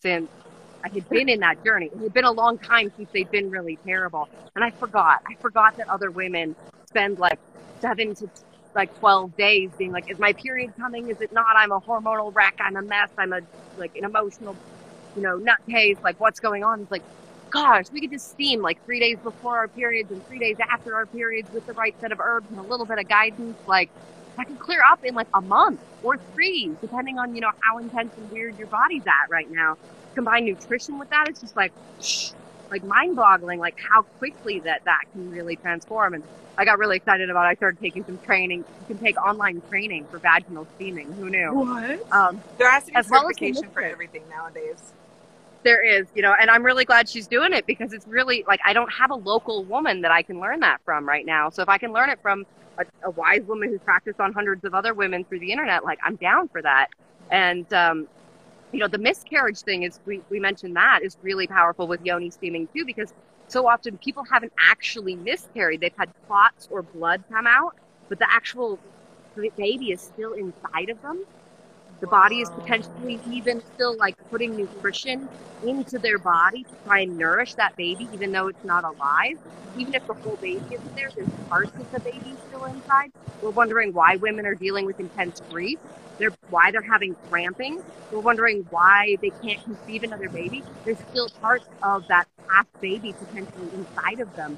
I had been in that journey. It had been a long time since they'd been really terrible. And I forgot. I forgot that other women spend like seven to like 12 days being like, is my period coming? Is it not? I'm a hormonal wreck. I'm a mess. I'm a, like an emotional, you know, nutcase. Like what's going on? It's like, gosh, we could just steam like three days before our periods and three days after our periods with the right set of herbs and a little bit of guidance. Like that can clear up in like a month or three, depending on, you know, how intense and weird your body's at right now. Combine nutrition with that, it's just like, shh, like mind boggling, like how quickly that that can really transform. And I got really excited about it. I started taking some training. You can take online training for vaginal steaming. Who knew? What? Um, There has to be As well as certification for everything nowadays. there is, you know, and I'm really glad she's doing it because it's really like I don't have a local woman that I can learn that from right now. So if I can learn it from a, a wise woman who's practiced on hundreds of other women through the internet, like I'm down for that. And um, you know, the miscarriage thing is we, we mentioned that is really powerful with yoni steaming too because so often people haven't actually miscarried. They've had clots or blood come out, but the actual baby is still inside of them. The body is potentially even still like putting nutrition into their body to try and nourish that baby, even though it's not alive. Even if the whole baby isn't there, there's parts of the baby still inside. We're wondering why women are dealing with intense grief. They're why they're having cramping. We're wondering why they can't conceive another baby. There's still parts of that past baby potentially inside of them.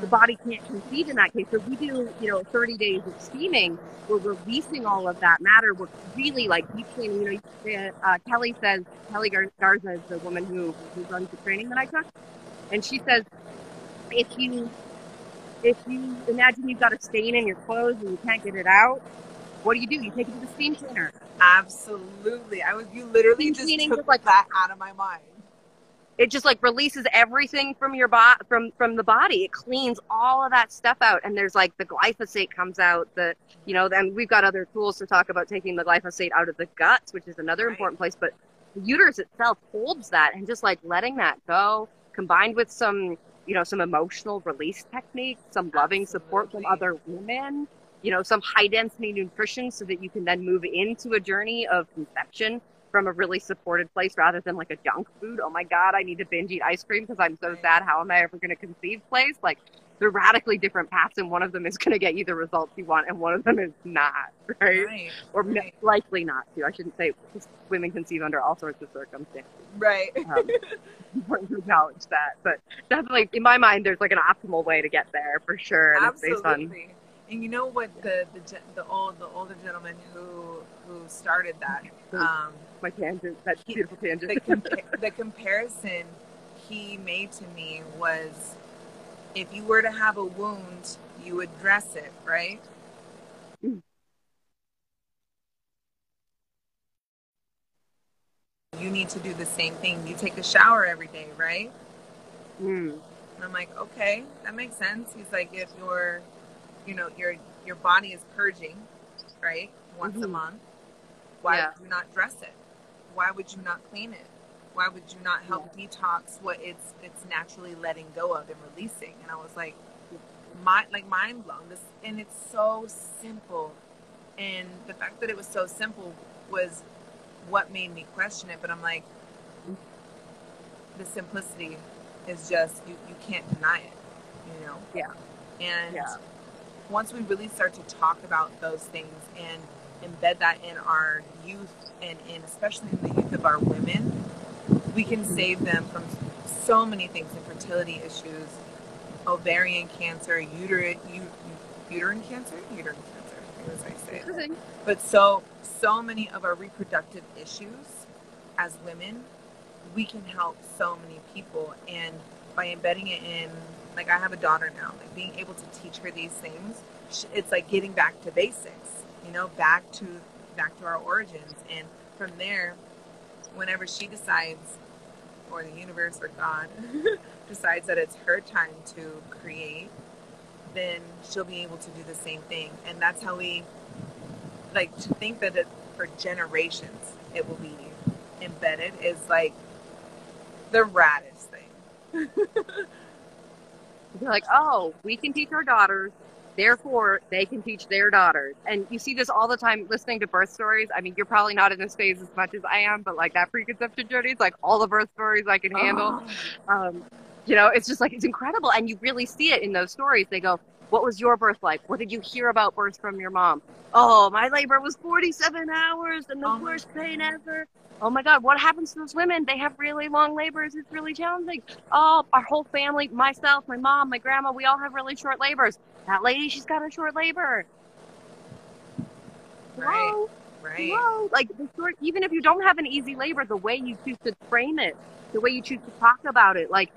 The body can't conceive in that case. So we do, you know, 30 days of steaming. We're releasing all of that matter. We're really like deep cleaning. You know, uh, Kelly says Kelly Gar- Garza is the woman who who runs the training that I took, and she says if you if you imagine you've got a stain in your clothes and you can't get it out, what do you do? You take it to the steam cleaner. Absolutely. I was you literally Steam just cleaning took like- that out of my mind. It just like releases everything from your body from from the body. It cleans all of that stuff out, and there's like the glyphosate comes out. The you know, then we've got other tools to talk about taking the glyphosate out of the guts, which is another Right. important place. But the uterus itself holds that, and just like letting that go, combined with some you know some emotional release techniques, some loving support from other women, you know, some high density nutrition, so that you can then move into a journey of conception from a really supported place rather than like a junk food. Oh my God, I need to binge eat ice cream because I'm so sad. How am I ever going to conceive place? Like they're radically different paths, and one of them is going to get you the results you want, and one of them is not, right? Right. Or right. likely not to. I shouldn't say because women conceive under all sorts of circumstances. right. Um, important to acknowledge that, but definitely in my mind, there's like an optimal way to get there for sure, and it's based on Absolutely. And you know what the the the old the older gentleman who who started that um, my tangent. That beautiful tangent. the compa- the comparison he made to me was if you were to have a wound, you would dress it, right? Mm. You need to do the same thing. You take a shower every day, right? Mm. And I'm like, okay, that makes sense. He's like, if your, you know, your your body is purging, right, once a Mhm. month, why Yeah. would you not dress it? Why would you not clean it? Why would you not help detox what it's it's naturally letting go of and releasing? And I was like, my like mind blown. This and it's so simple, and the fact that it was so simple was what made me question it. But I'm like, the simplicity is just you, you can't deny it you know Yeah. and Yeah. Once we really start to talk about those things and embed that in our youth and in especially in the youth of our women we can save them from so many things infertility issues ovarian cancer uterine uterine cancer? Uterine cancer I how you say it. But so so many of our reproductive issues as women we can help so many people and by embedding it in like i have a daughter now like being able to teach her these things it's like getting back to basics you know back to back to our origins and from there whenever she decides or the universe or god decides that it's her time to create then she'll be able to do the same thing and that's how we like to think that it, for generations it will be embedded is like the raddest thing. They're like, oh, we can teach our daughters, therefore they can teach their daughters. And you see this all the time listening to birth stories. I mean, you're probably not in this phase as much as I am, but like that preconception journey is like all the birth stories I can handle. Um, you know, it's just like it's incredible, and you really see it in those stories. They go, "What was your birth like? What did you hear about birth from your mom? Oh, my labor was 47 hours and the Oh worst pain ever. Oh my God, what happens to those women? They have really long labors. It's really challenging. Oh, our whole family, myself, my mom, my grandma, we all have really short labors. That lady, she's got a short labor. Right. Hello? Right. Hello? Like the short, even if you don't have an easy labor, the way you choose to frame it, the way you choose to talk about it, like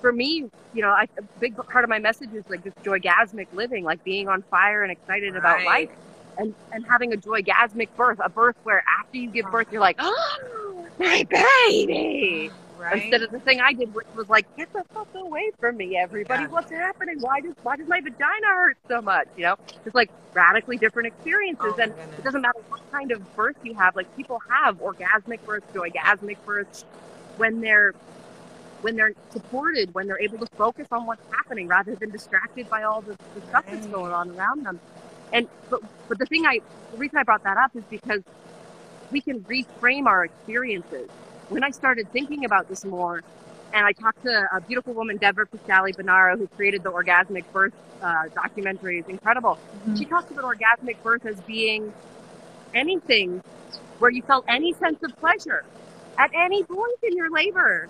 for me, you know, I, a big part of my message is like this joygasmic living, like being on fire and excited about life, and and having a joygasmic birth, a birth where after you give birth, you're like, oh, my baby. Right. Instead of the thing I did, which was like, get the fuck away from me, everybody. Yeah. What's happening? Why does why does my vagina hurt so much? You know, it's like radically different experiences, Oh and goodness. it doesn't matter what kind of birth you have. Like people have orgasmic births, joygasmic births, when they're when they're supported, when they're able to focus on what's happening rather than distracted by all the, the stuff that's going on around them. And but but the thing I the reason I brought that up is because we can reframe our experiences. When I started thinking about this more, and I talked to a beautiful woman, Deborah Pascali Bonaro, who created the Orgasmic Birth uh, documentary. It's incredible. Mhm. She talks about orgasmic birth as being anything where you felt any sense of pleasure at any point in your labor.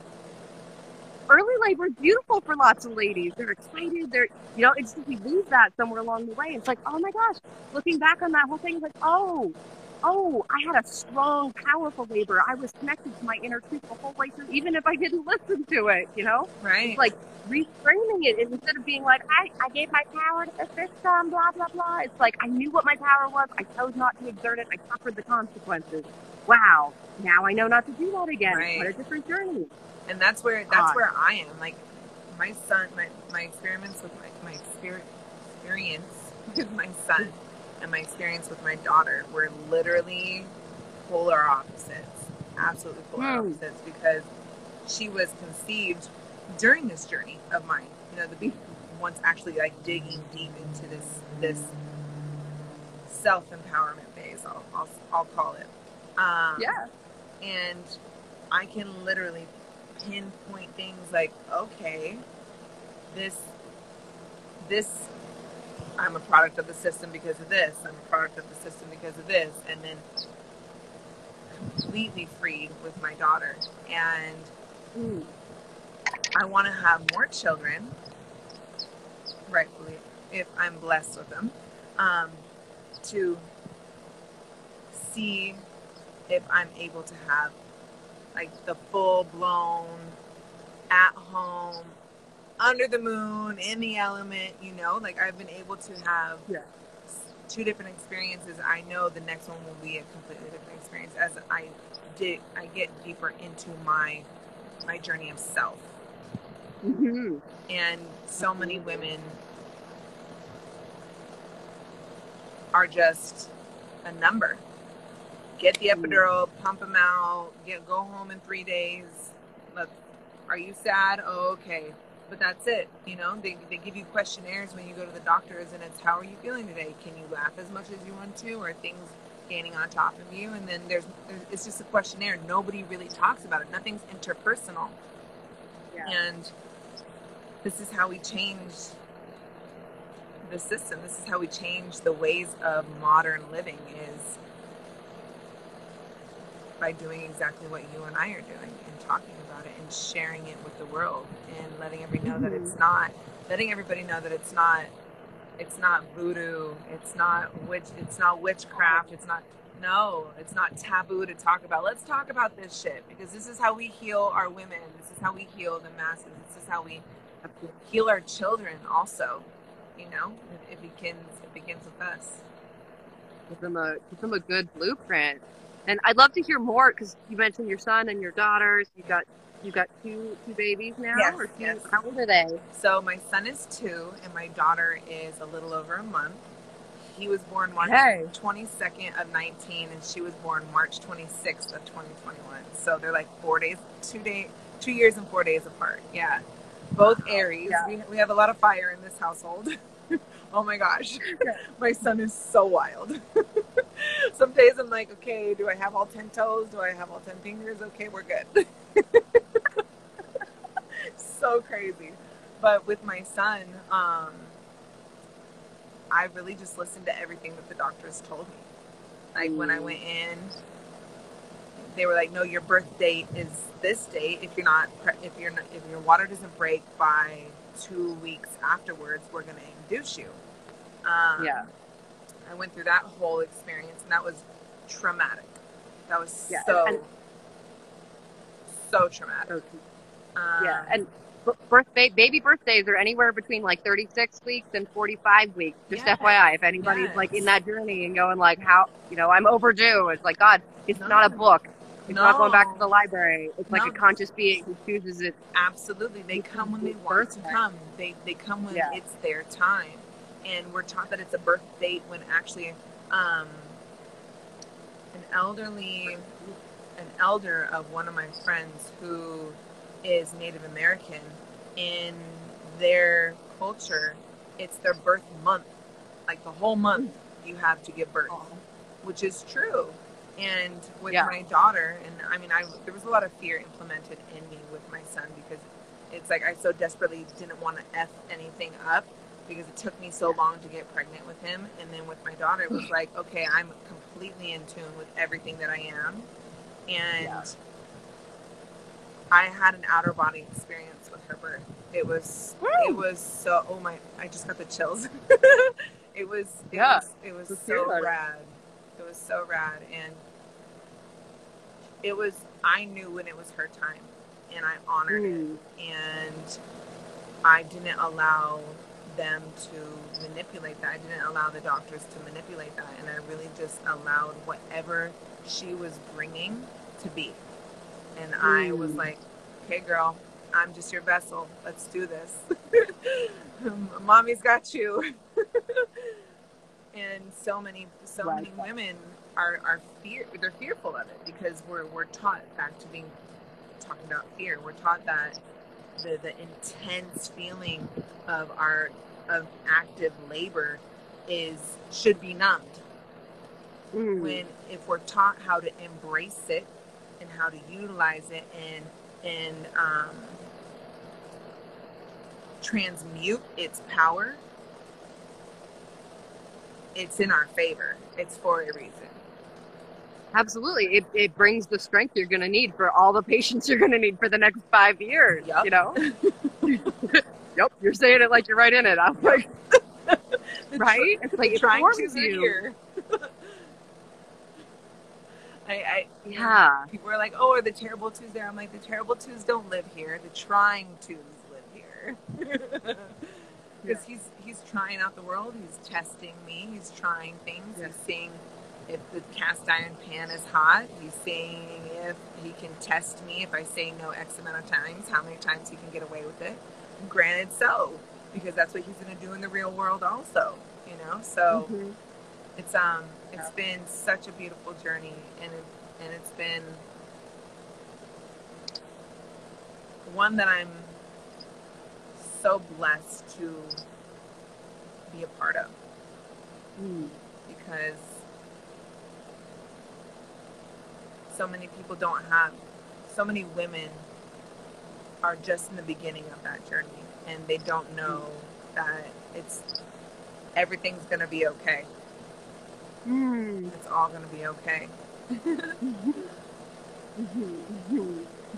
Early labor is beautiful for lots of ladies. They're excited. They're, you know, it's just we lose that somewhere along the way. It's like, oh my gosh, looking back on that whole thing, it's like, oh, oh, I had a strong, powerful labor. I was connected to my inner truth the whole way through, even if I didn't listen to it, you know? Right. It's like reframing it instead of being like, I, I gave my power to the system, blah, blah, blah. It's like, I knew what my power was. I chose not to exert it. I suffered the consequences. Wow. Now I know not to do that again. Right. What a different journey. and that's where that's God. where I am. Like my son, my my experiments with my my experience with my son and my experience with my daughter were literally polar opposites, absolutely polar Hmm. opposites, because she was conceived during this journey of mine. You know, the be once actually like digging deep into this this self empowerment phase. I'll, I'll I'll call it. Um, Yeah. and I can literally pinpoint things like, okay, this, this, I'm a product of the system because of this. I'm a product of the system because of this, and then completely freed with my daughter, and Mm. I want to have more children, rightfully, if I'm blessed with them, um, to see if I'm able to have like the full blown, at home, under the moon, in the element, you know, like I've been able to have Yeah. two different experiences. I know the next one will be a completely different experience as I dig, I get deeper into my my journey of self. hmm And so many women are just a number. Get the epidural, pump them out, get go home in three days. Look, are you sad? Oh, okay. But that's it. You know, they, they give you questionnaires when you go to the doctors, and it's how are you feeling today? Can you laugh as much as you want to, or are things gaining on top of you? And then there's, there's it's just a questionnaire. Nobody really talks about it. Nothing's interpersonal. Yeah. And this is how we change the system. This is how we change the ways of modern living is by doing exactly what you and I are doing and talking about it and sharing it with the world and letting everybody know that it's mm-hmm. not letting everybody know that it's not it's not voodoo, it's not witch it's not witchcraft, it's not no, it's not taboo to talk about. Let's talk about this shit because this is how we heal our women. This is how we heal the masses. This is how we heal our children also. You know, it, it begins it begins with us. Give them a give them a good blueprint. And I'd love to hear more because you mentioned your son and your daughters. You got you got two two babies now, Yes, or two? yes. How old are they? So my son is two and my daughter is a little over a month. He was born March Hey. 22nd of 19 and she was born March 26th of 2021. So they're like four days, two day, two years and four days apart. Yeah. Both Aries. Yeah. We, we have a lot of fire in this household. oh my gosh. My son is so wild. Some days I'm like, okay, do I have all 10 toes? Do I have all 10 fingers? Okay, we're good. so crazy. But with my son, um, I really just listened to everything that the doctors told me. Like when I Mm. went in, they were like, "No, your birth date is this date. If you're not, if you're not, if your water doesn't break by two weeks afterwards, we're gonna induce you." Um, Yeah. I went through that whole experience, and that was traumatic. That was Yeah, so and- so traumatic. So, Um, yeah, and b- birthday baby birthdays are anywhere between like 36 weeks and 45 weeks. Just Yes, FYI, if anybody's like in that journey and going like, how you know, I'm overdue. It's like God, it's No. not a book. It's not going back to the library. It's like No. a conscious being who chooses it. Absolutely. They come when they want to come. They they come when Yeah. it's their time. And we're taught that it's a birth date when actually um, an elderly an elder of one of my friends who is Native American in their culture, it's their birth month. Like the whole month you have to give birth. Which is true. And with Yeah. my daughter, and I mean, I there was a lot of fear implemented in me with my son because it's like I so desperately didn't want to f anything up because it took me so long to get pregnant with him. And then with my daughter, it was like, okay, I'm completely in tune with everything that I am, and Yeah. I had an outer body experience with her birth. It was it was so oh my I just got the chills. it was it Yeah. was it was Let's so about it. rad. It was so rad and it was I knew when it was her time and I honored Mm. it and I didn't allow them to manipulate that. I didn't allow the doctors to manipulate that and I really just allowed whatever she was bringing to be. And I was Mm. like, "Okay, girl, I'm just your vessel. Let's do this. Mommy's got you." and so many, so Right. many women are are fear. They're fearful of it because we're we're taught back to being talking about fear. We're taught that the the intense feeling of our of active labor is should be numbed. Mm. when if we're taught how to embrace it and how to utilize it and and um, transmute its power it's in our favor. It's for a reason Absolutely. It, it brings the strength you're going to need for all the patients you're going to need for the next five years. Yup. You know? yep. You're saying it like you're right in it. I'm like, right? It's like, it forms to you. here I, I Yeah. people are like oh are the terrible twos there i'm like the terrible twos don't live here the trying twos live here because he's he's trying out the world he's testing me he's trying things Yeah. he's seeing if the cast iron pan is hot he's seeing if he can test me if i say no x amount of times how many times he can get away with it granted so because that's what he's going to do in the real world also you know so Mhm. it's um it's been such a beautiful journey and it, and it's been one that I'm so blessed to be a part of Mm. because so many people don't have so many women are just in the beginning of that journey and they don't know that it's everything's going to be okay Mm. it's all going to be okay it's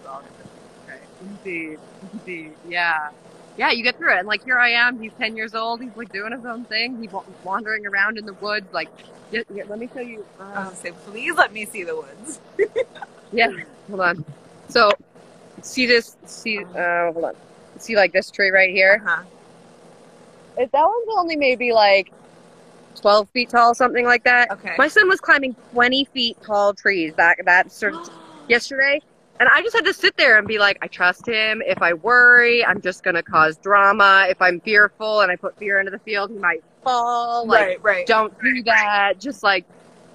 all going to be okay Indeed. Indeed. Yeah. Yeah, you get through it. And like here I am, he's 10 years old. He's like doing his own thing. He's wa- wandering around in the woods. Like, yeah, yeah, let me show you. Uh, say, please let me see the woods. yeah, hold on. So, see this? See, uh, hold on. See like this tree right here? Uh-huh. If that one's only maybe like 12 feet tall, something like that. Okay. My son was climbing 20 feet tall trees that, that sort of yesterday. And I just had to sit there and be like, I trust him. If I worry, I'm just going to cause drama. If I'm fearful and I put fear into the field, he might fall. Like, right, right. don't do that. Just like,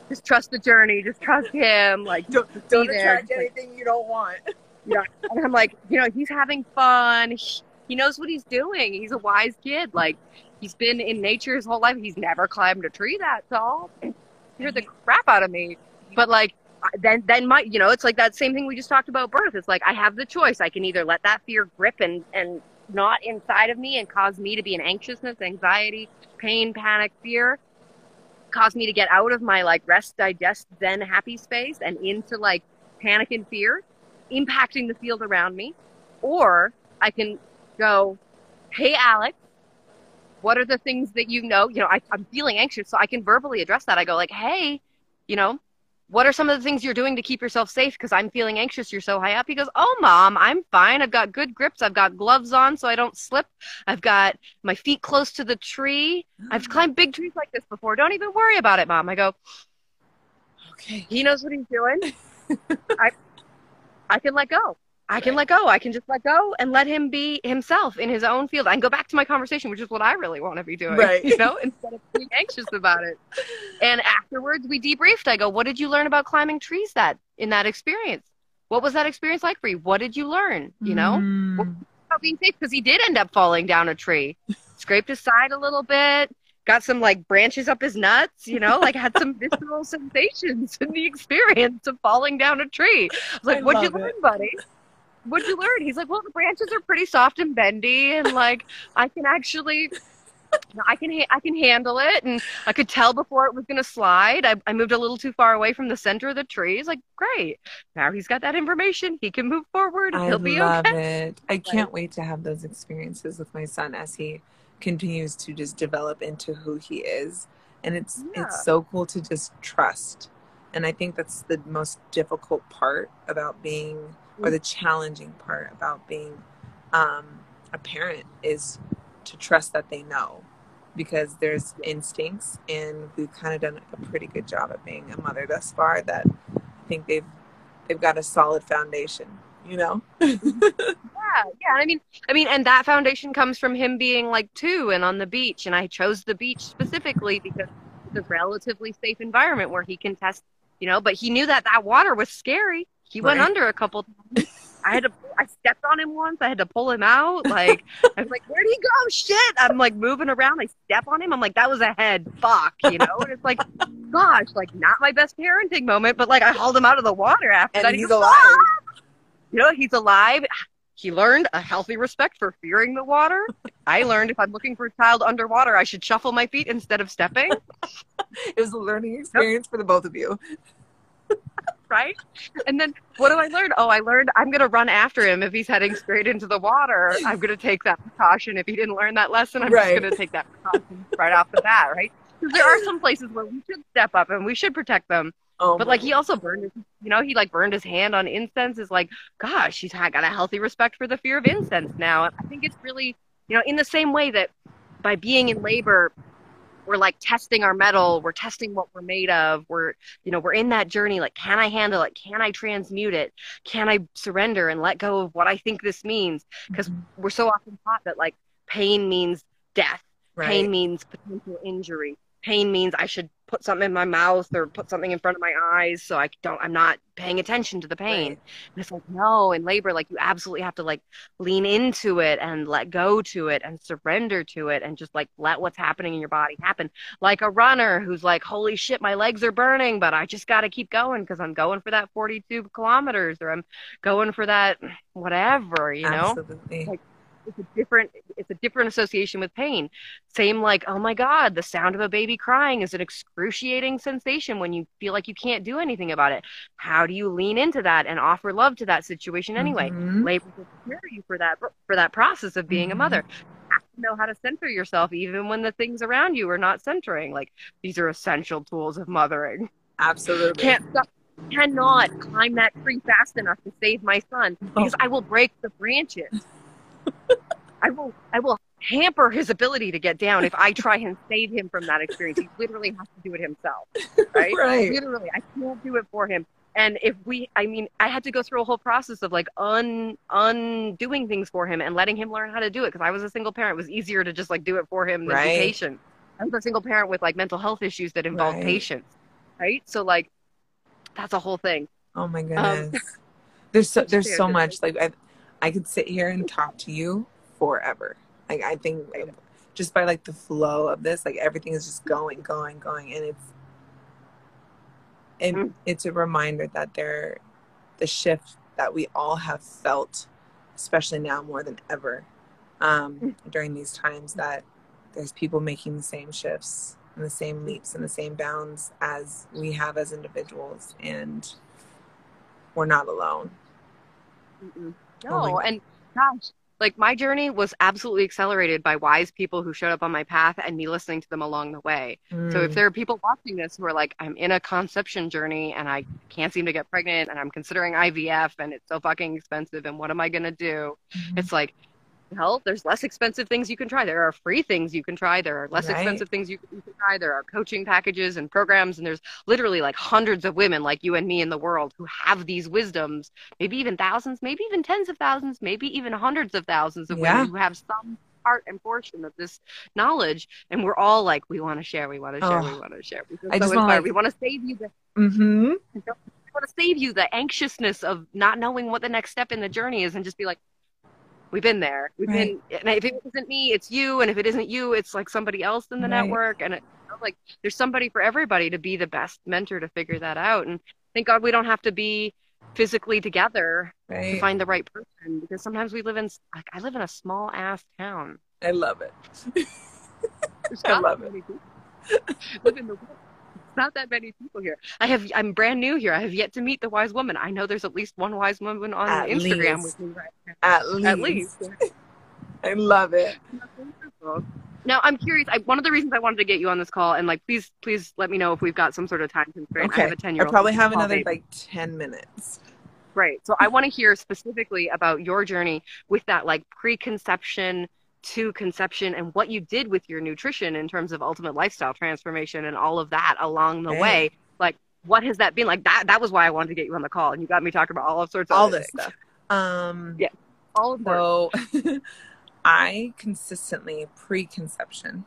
just trust the journey. Just trust him. Like, don't, don't be there. attract anything you don't want. Yeah. And I'm like, you know, he's having fun. He, he knows what he's doing. He's a wise kid. Like, he's been in nature his whole life. He's never climbed a tree that tall. Scared the crap out of me. But like, then then my, you know, it's like that same thing we just talked about birth. It's like I have the choice. I can either let that fear grip and and not inside of me and cause me to be in anxiousness, anxiety, pain, panic, fear, cause me to get out of my like rest, digest, then happy space and into like panic and fear, impacting the field around me. Or I can go, hey, Alex, what are the things that you know? You know, I, I'm feeling anxious, so I can verbally address that. I go like, hey, you know, what are some of the things you're doing to keep yourself safe? Because I'm feeling anxious. You're so high up. He goes, oh, mom, I'm fine. I've got good grips. I've got gloves on so I don't slip. I've got my feet close to the tree. I've climbed big trees like this before. Don't even worry about it, mom. I go, Okay. he knows what he's doing. I, I can let go. I can let go. I can just let go and let him be himself in his own field. I can go back to my conversation, which is what I really want to be doing. Right. You know, instead of being anxious about it. And afterwards we debriefed. I go, What did you learn about climbing trees that in that experience? What was that experience like for you? What did you learn? You know? Mm. About being safe because he did end up falling down a tree. Scraped his side a little bit. got some like branches up his nuts, you know, like had some visceral sensations in the experience of falling down a tree. I was like, I what'd you love learn, buddy? What'd you learn? He's like, well, the branches are pretty soft and bendy, and like I can actually, I can ha- I can handle it, and I could tell before it was gonna slide. I, I moved a little too far away from the center of the tree. He's like, great. Now he's got that information. He can move forward. I He'll be love okay. it. I can't wait to have those experiences with my son as he continues to just develop into who he is. And it's Yeah. it's so cool to just trust. And I think that's the most difficult part about being or the challenging part about being um, a parent is to trust that they know because there's instincts and we've kind of done a pretty good job at being a mother thus far that I think they've they've got a solid foundation, you know? Yeah, yeah. I mean, I mean, and that foundation comes from him being like two and on the beach, and I chose the beach specifically because it's a relatively safe environment where he can test, you know. But he knew that that water was scary. He went under a couple times. I had to, I stepped on him once. I had to pull him out. Like, I was like, "Where'd he go? Shit!" I'm like moving around. I step on him. I'm like, "That was a head. Fuck," you know. And it's like, gosh, like not my best parenting moment, but like I hauled him out of the water after And that. he's goes, ah! alive. you know, he's alive. He learned a healthy respect for fearing the water. I learned if I'm looking for a child underwater, I should shuffle my feet instead of stepping, It was a learning experience for the both of you. right? And then what do I learn? Oh, I learned I'm going to run after him if he's heading straight into the water. I'm going to take that precaution. If he didn't learn that lesson, I'm Right. just going to take that precaution right off the bat, right? Because there are some places where we should step up and we should protect them. Oh, But like he also burned his, you know, he like burned his hand on incense. Is like, gosh, he's got a healthy respect for the fear of incense now. And I think it's really, you know, in the same way that by being in labor, we're like testing our mettle, we're testing what we're made of. We're, you know, we're in that journey. Like, can I handle it? Can I transmute it? Can I surrender and let go of what I think this means? Because Mhm. we're so often taught that like pain means death. right. Pain means potential injury. Pain means I should put something in my mouth or put something in front of my eyes so I don't I'm not paying attention to the pain. Right. And it's like no, in labor like you absolutely have to like lean into it and let go to it and surrender to it and just like let what's happening in your body happen. Like a runner who's like holy shit my legs are burning but I just got to keep going because I'm going for that 42 kilometers or I'm going for that whatever, you know? Absolutely. Like, it's a different it's a different association with pain same like oh my god the sound of a baby crying is an excruciating sensation when you feel like you can't do anything about it how do you lean into that and offer love to that situation anyway Mhm. labor will prepare you for that for that process of being Mhm. a mother you have to know how to center yourself even when the things around you are not centering like these are essential tools of mothering Absolutely. can't stop cannot climb that tree fast enough to save my son because I will break the branches. I will I will hamper his ability to get down if I try and save him from that experience. He literally has to do it himself. Right? Right. Literally, I can't do it for him. And if we I mean, I had to go through a whole process of like un undoing things for him and letting him learn how to do it because I was a single parent. It was easier to just like do it for him than Right. be patient. I was a single parent with like mental health issues that involve Right. patience. Right? So like that's a whole thing. Oh my Um, goodness. there's so there's so much like I I could sit here and talk to you forever. Like I think like, just by like the flow of this, like everything is just going, going, going, and it's and Mm. it's a reminder that there the shift that we all have felt, especially now more than ever, um, Mm. during these times that there's people making the same shifts and the same leaps and the same bounds as we have as individuals and we're not alone. Mm-mm. No, and gosh, like my journey was absolutely accelerated by wise people who showed up on my path and me listening to them along the way. So if Mm. there are people watching this who are like, I'm in a conception journey and I can't seem to get pregnant and I'm considering IVF and it's so fucking expensive and what am I gonna do? Mhm. It's like, well, there's less expensive things you can try. There are free things you can try. There are less Right. expensive things you, you can try. There are coaching packages and programs, and there's literally like hundreds of women like you and me in the world who have these wisdoms, maybe even thousands, maybe even tens of thousands, maybe even hundreds of thousands of Yeah. women who have some part and portion of this knowledge. And we're all like, we want to share, we want to share, we Oh. want to share. We I so just wanna, like- we want to save you the mm-hmm. we want to save you the anxiousness of not knowing what the next step in the journey is and just be like We've been there. We've Right. been, and if it isn't me, it's you, and if it isn't you, it's like somebody else in the Right. network, and it, like there's somebody for everybody to be the best mentor to figure that out. And thank God we don't have to be physically together to find the right person because sometimes we live in like I live in a small ass town. I love it. I love it. live in the woods. It's not that many people here. I have I'm brand new here. I have yet to meet the wise woman. I know there's at least one wise woman on At Instagram least. with me right now. At least. At least. I love it. Now I'm curious. I, one of the reasons I wanted to get you on this call, and like, please, please let me know if we've got some sort of time constraint. I Okay. have a ten year I probably have another like 10 minutes. Right. So I want to hear specifically about your journey with that like preconception to conception and what you did with your nutrition in terms of ultimate lifestyle transformation and all of that along the way. Like what has that been like that that was why I wanted to get you on the call and you got me talking about all sorts of All this stuff. Um, Yeah. All of. So I consistently preconception.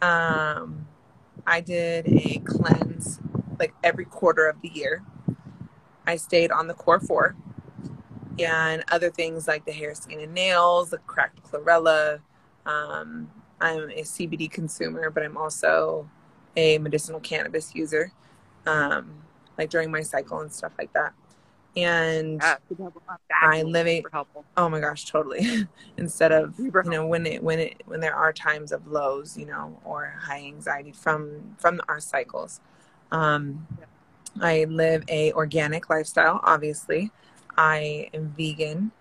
Um, I did a cleanse like every quarter of the year. I stayed on the core four and other things like the hair, skin, and nails, the cracked chlorella. Um, I'm a CBD consumer, but I'm also a medicinal cannabis user, um, like during my cycle and stuff like that. And Yeah, super helpful. I live a- Oh my gosh, totally. Instead of you know when it when it when there are times of lows, you know, or high anxiety from from our cycles. Um, I live a organic lifestyle. Obviously, I am vegan,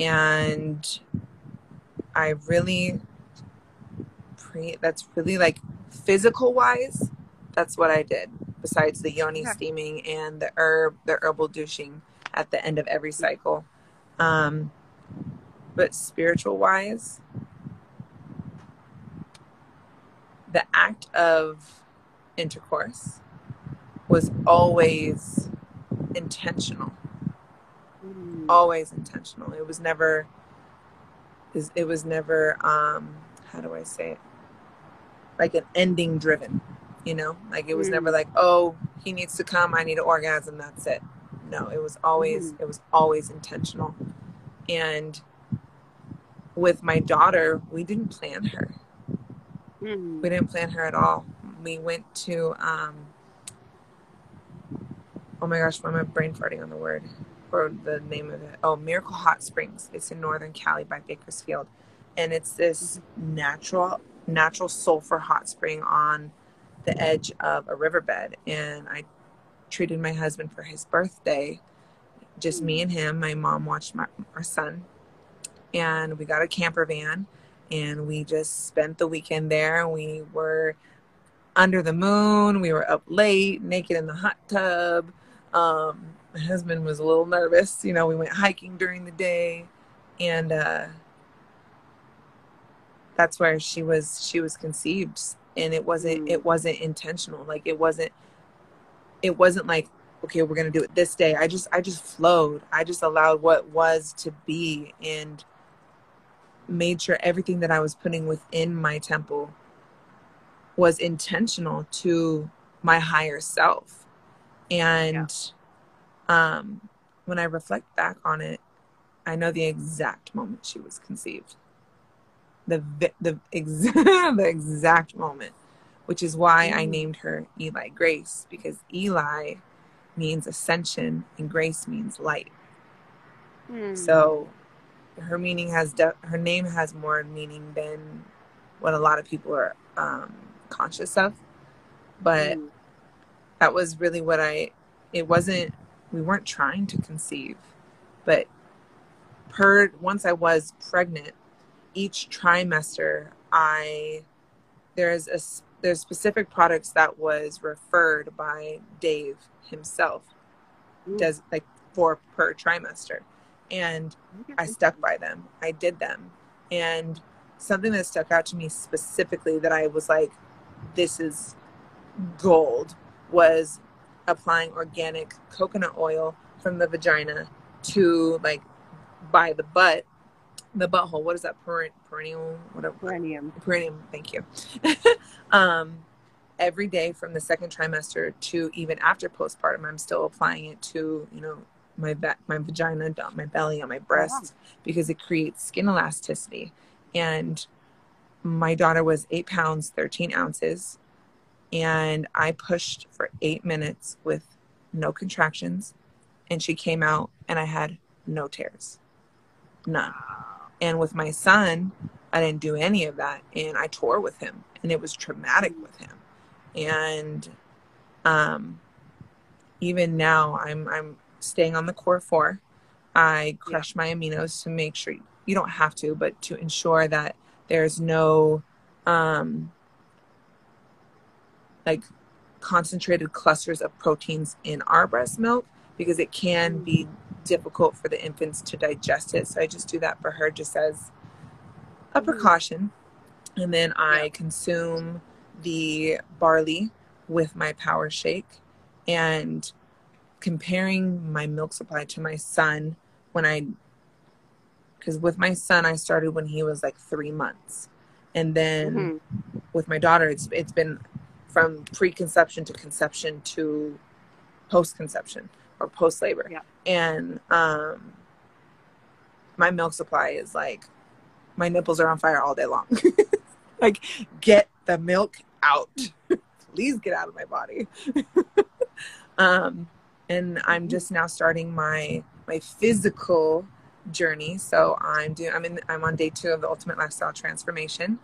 and I really pre. That's really like physical wise. That's what I did. Besides the yoni Okay. steaming and the herb, the herbal douching at the end of every cycle. Um, but spiritual wise, the act of intercourse was always intentional. Mm. Always intentional. It was never. Is- It was never. Um, how do I say it? Like an ending driven. You know, like it was Mm. never like, oh, he needs to come. I need an orgasm. That's it. No, it was always. It was always intentional. And with my daughter, we didn't plan her. Mm. We didn't plan her at all. We went to um oh my gosh, why am I brain farting on the word or the name of it? Oh, Miracle Hot Springs. It's in Northern Cali by Bakersfield. And it's this natural natural sulfur hot spring on the edge of a riverbed. And I treated my husband for his birthday. Just me and him. My mom watched my, our son. And we got a camper van and we just spent the weekend there. We were under the moon. We were up late, naked in the hot tub. Um, my husband was a little nervous. You know, we went hiking during the day, and uh, that's where she was. She was conceived, and it wasn't. Mm. It wasn't intentional. Like it wasn't. It wasn't like okay, we're gonna do it this day. I just. I just flowed. I just allowed what was to be, and made sure everything that I was putting within my temple was intentional to my higher self. And um, when I reflect back on it, I know the exact moment she was conceived. The the ex- the exact moment, which is why I Mm. named her Eli Grace because Eli means ascension and grace means light. Mm. So her meaning has de- her name has more meaning than what a lot of people are um, conscious of. But Mm. that was really what I. It wasn't. We weren't trying to conceive, but per once I was pregnant, each trimester I there's a there's specific products that was referred by Dave himself Mm. does like for per trimester, and I stuck by them. I did them. And something that stuck out to me specifically that I was like, this is gold was applying organic coconut oil from the vagina to like by the butt, the butthole. What is that? Peren- perennial, whatever. Perennium. Perineum, thank you. um, every day from the second trimester to even after postpartum, I'm still applying it to, you know, my va- my vagina, down my belly, on my breasts because it creates skin elasticity. And my daughter was eight pounds, 13 ounces. And I pushed for eight minutes with no contractions. And she came out and I had no tears. None. And with my son, I didn't do any of that. And I tore with him. And it was traumatic with him. And um, even now, I'm, I'm staying on the core four. I crush my aminos to make sure you don't have to, but to ensure that there's no um, like concentrated clusters of proteins in our breast milk because it can be difficult for the infants to digest it. So I just do that for her just as a precaution. And then I consume the barley with my power shake and comparing my milk supply to my son when I because with my son I started when he was like three months. And then Mhm. with my daughter it's it's been from preconception to conception to post conception or post labor. Yeah. And um my milk supply is like my nipples are on fire all day long. like get the milk out. Please get out of my body. um and I'm just now starting my my physical journey. So I'm doing I'm in I'm on day 2 of the ultimate lifestyle transformation.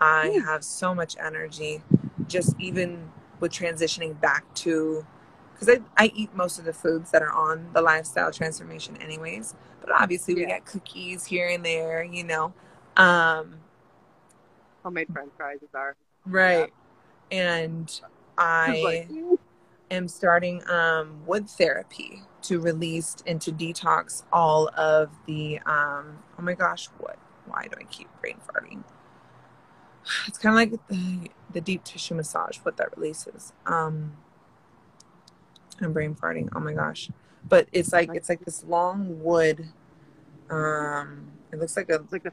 I have so much energy just even with transitioning back to because I, I eat most of the foods that are on the lifestyle transformation anyways but obviously we Yeah. get cookies here and there you know um Homemade French fries are. right and i am starting um, wood therapy to release and to detox all of the um, oh my gosh what why do i keep brain farting it's kind of like the, the deep tissue massage what that releases. Um i'm brain farting. Oh my gosh. But it's like it's like this long wood um it looks like a it's like a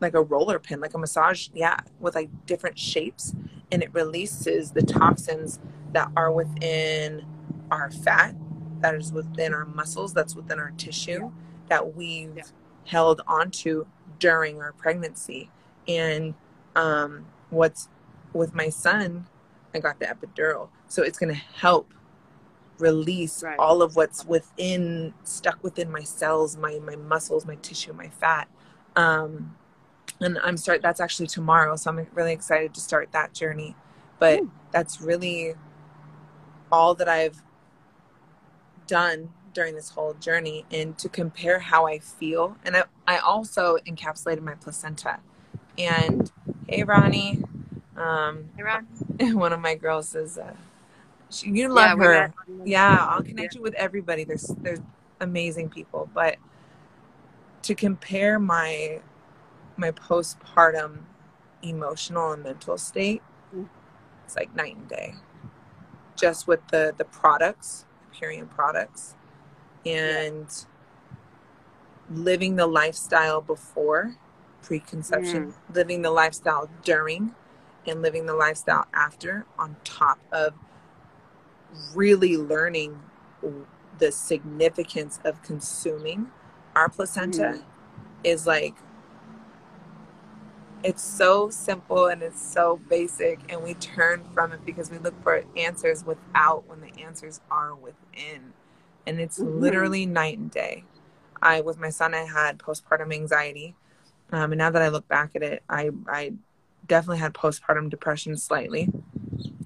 like a roller pin, like a massage, yeah, with like different shapes, and it releases the toxins that are within our fat, that is within our muscles, that's within our tissue, that we've Yeah. held onto during our pregnancy. And um, what's with my son, I got the epidural, so it's gonna help release Right. all of what's within stuck within my cells my my muscles my tissue my fat. Um and i'm start that's actually tomorrow so i'm really excited to start that journey. But Ooh. that's really all that i've done during this whole journey. And to compare how i feel and i, I also encapsulated my placenta. And hey ronnie um one of my girls is uh she, you love we her. yeah i'll connect you with everybody. There's there's amazing people but to compare my my postpartum emotional and mental state Mm. it's like night and day. Just with the the products Purium products and living the lifestyle before preconception living the lifestyle during and living the lifestyle after on top of really learning the significance of consuming our placenta Mm. is like it's so simple and it's so basic and we turn from it because we look for answers without when the answers are within and it's Mhm. literally night and day i with my son i had postpartum anxiety um, and now that i look back at it i i definitely had postpartum depression slightly.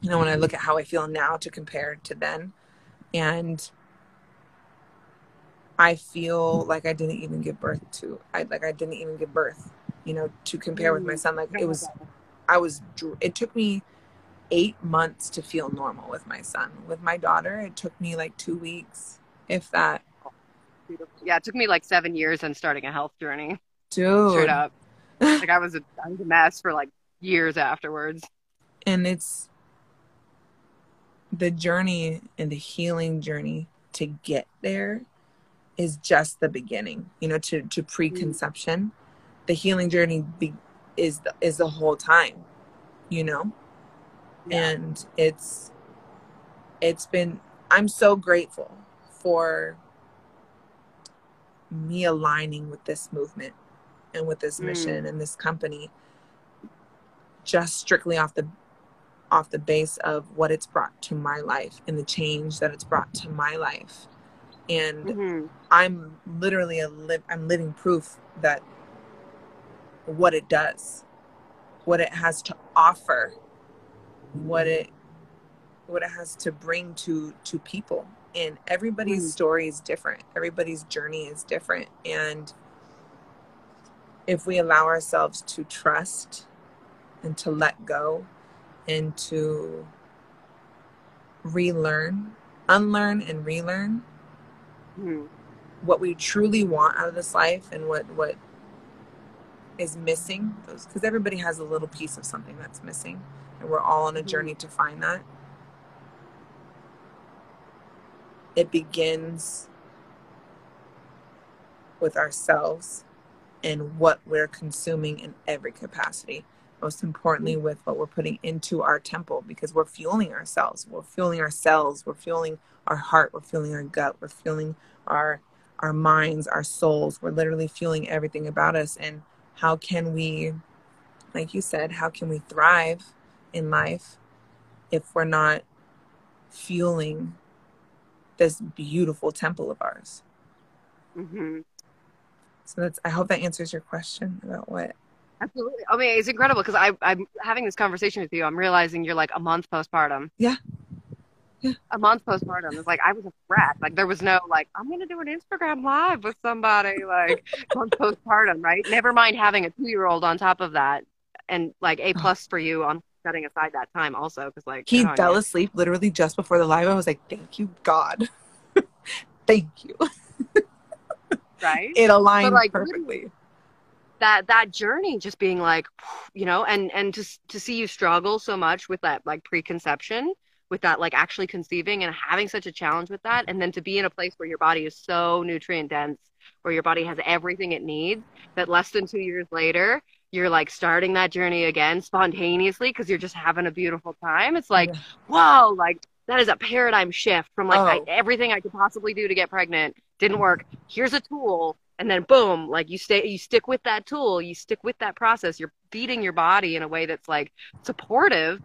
You know when i look at how i feel now to compare to then. And i feel like i didn't even give birth to i like i didn't even give birth you know to compare with my son. Like it was i was it took me eight months to feel normal with my son. With my daughter it took me like two weeks if that. Yeah, it took me like seven years and starting a health journey. dude. Straight up. Like I was a, I was a mess for like years afterwards. and it's the journey and the healing journey to get there is just the beginning you know to to preconception the healing journey be, is the, is the whole time you know Yeah. and it's it's been i'm so grateful for me aligning with this movement and with this Mm. mission and this company just strictly off the off the base of what it's brought to my life and the change that it's brought to my life and Mhm. i'm literally a live i'm living proof that what it does what it has to offer what it what it has to bring to to people and everybody's Mm. story is different everybody's journey is different and if we allow ourselves to trust and to let go and to relearn unlearn and relearn Mhm. what we truly want out of this life and what what is missing those because everybody has a little piece of something that's missing and we're all on a Mhm. journey to find that it begins with ourselves and what we're consuming in every capacity most importantly with what we're putting into our temple because we're fueling ourselves. We're fueling our cells we're fueling our heart. We're fueling our gut. We're fueling our our minds our souls. We're literally fueling everything about us. And how can we like you said how can we thrive in life if we're not fueling this beautiful temple of ours? Mhm. so that's i hope that answers your question about what Absolutely. I mean, it's incredible because I I'm having this conversation with you. I'm realizing you're like a month postpartum. Yeah. Yeah. A month postpartum. It's like I was a brat. Like there was no like I'm gonna do an Instagram live with somebody like month postpartum, right? Never mind having a two year old on top of that, and like a plus for you on setting aside that time also because like he fell you. asleep literally just before the live i was like thank you god thank you right. it aligned like, perfectly that that journey just being like you know and and to to see you struggle so much with that like preconception with that like actually conceiving and having such a challenge with that and then to be in a place where your body is so nutrient dense where your body has everything it needs that less than 2 years later you're like starting that journey again spontaneously because you're just having a beautiful time it's like Yeah. whoa like that is a paradigm shift from like I, Oh. everything I could possibly do to get pregnant didn't work. Here's a tool, and then boom, like you stay, you stick with that tool, you stick with that process. You're feeding your body in a way that's like supportive.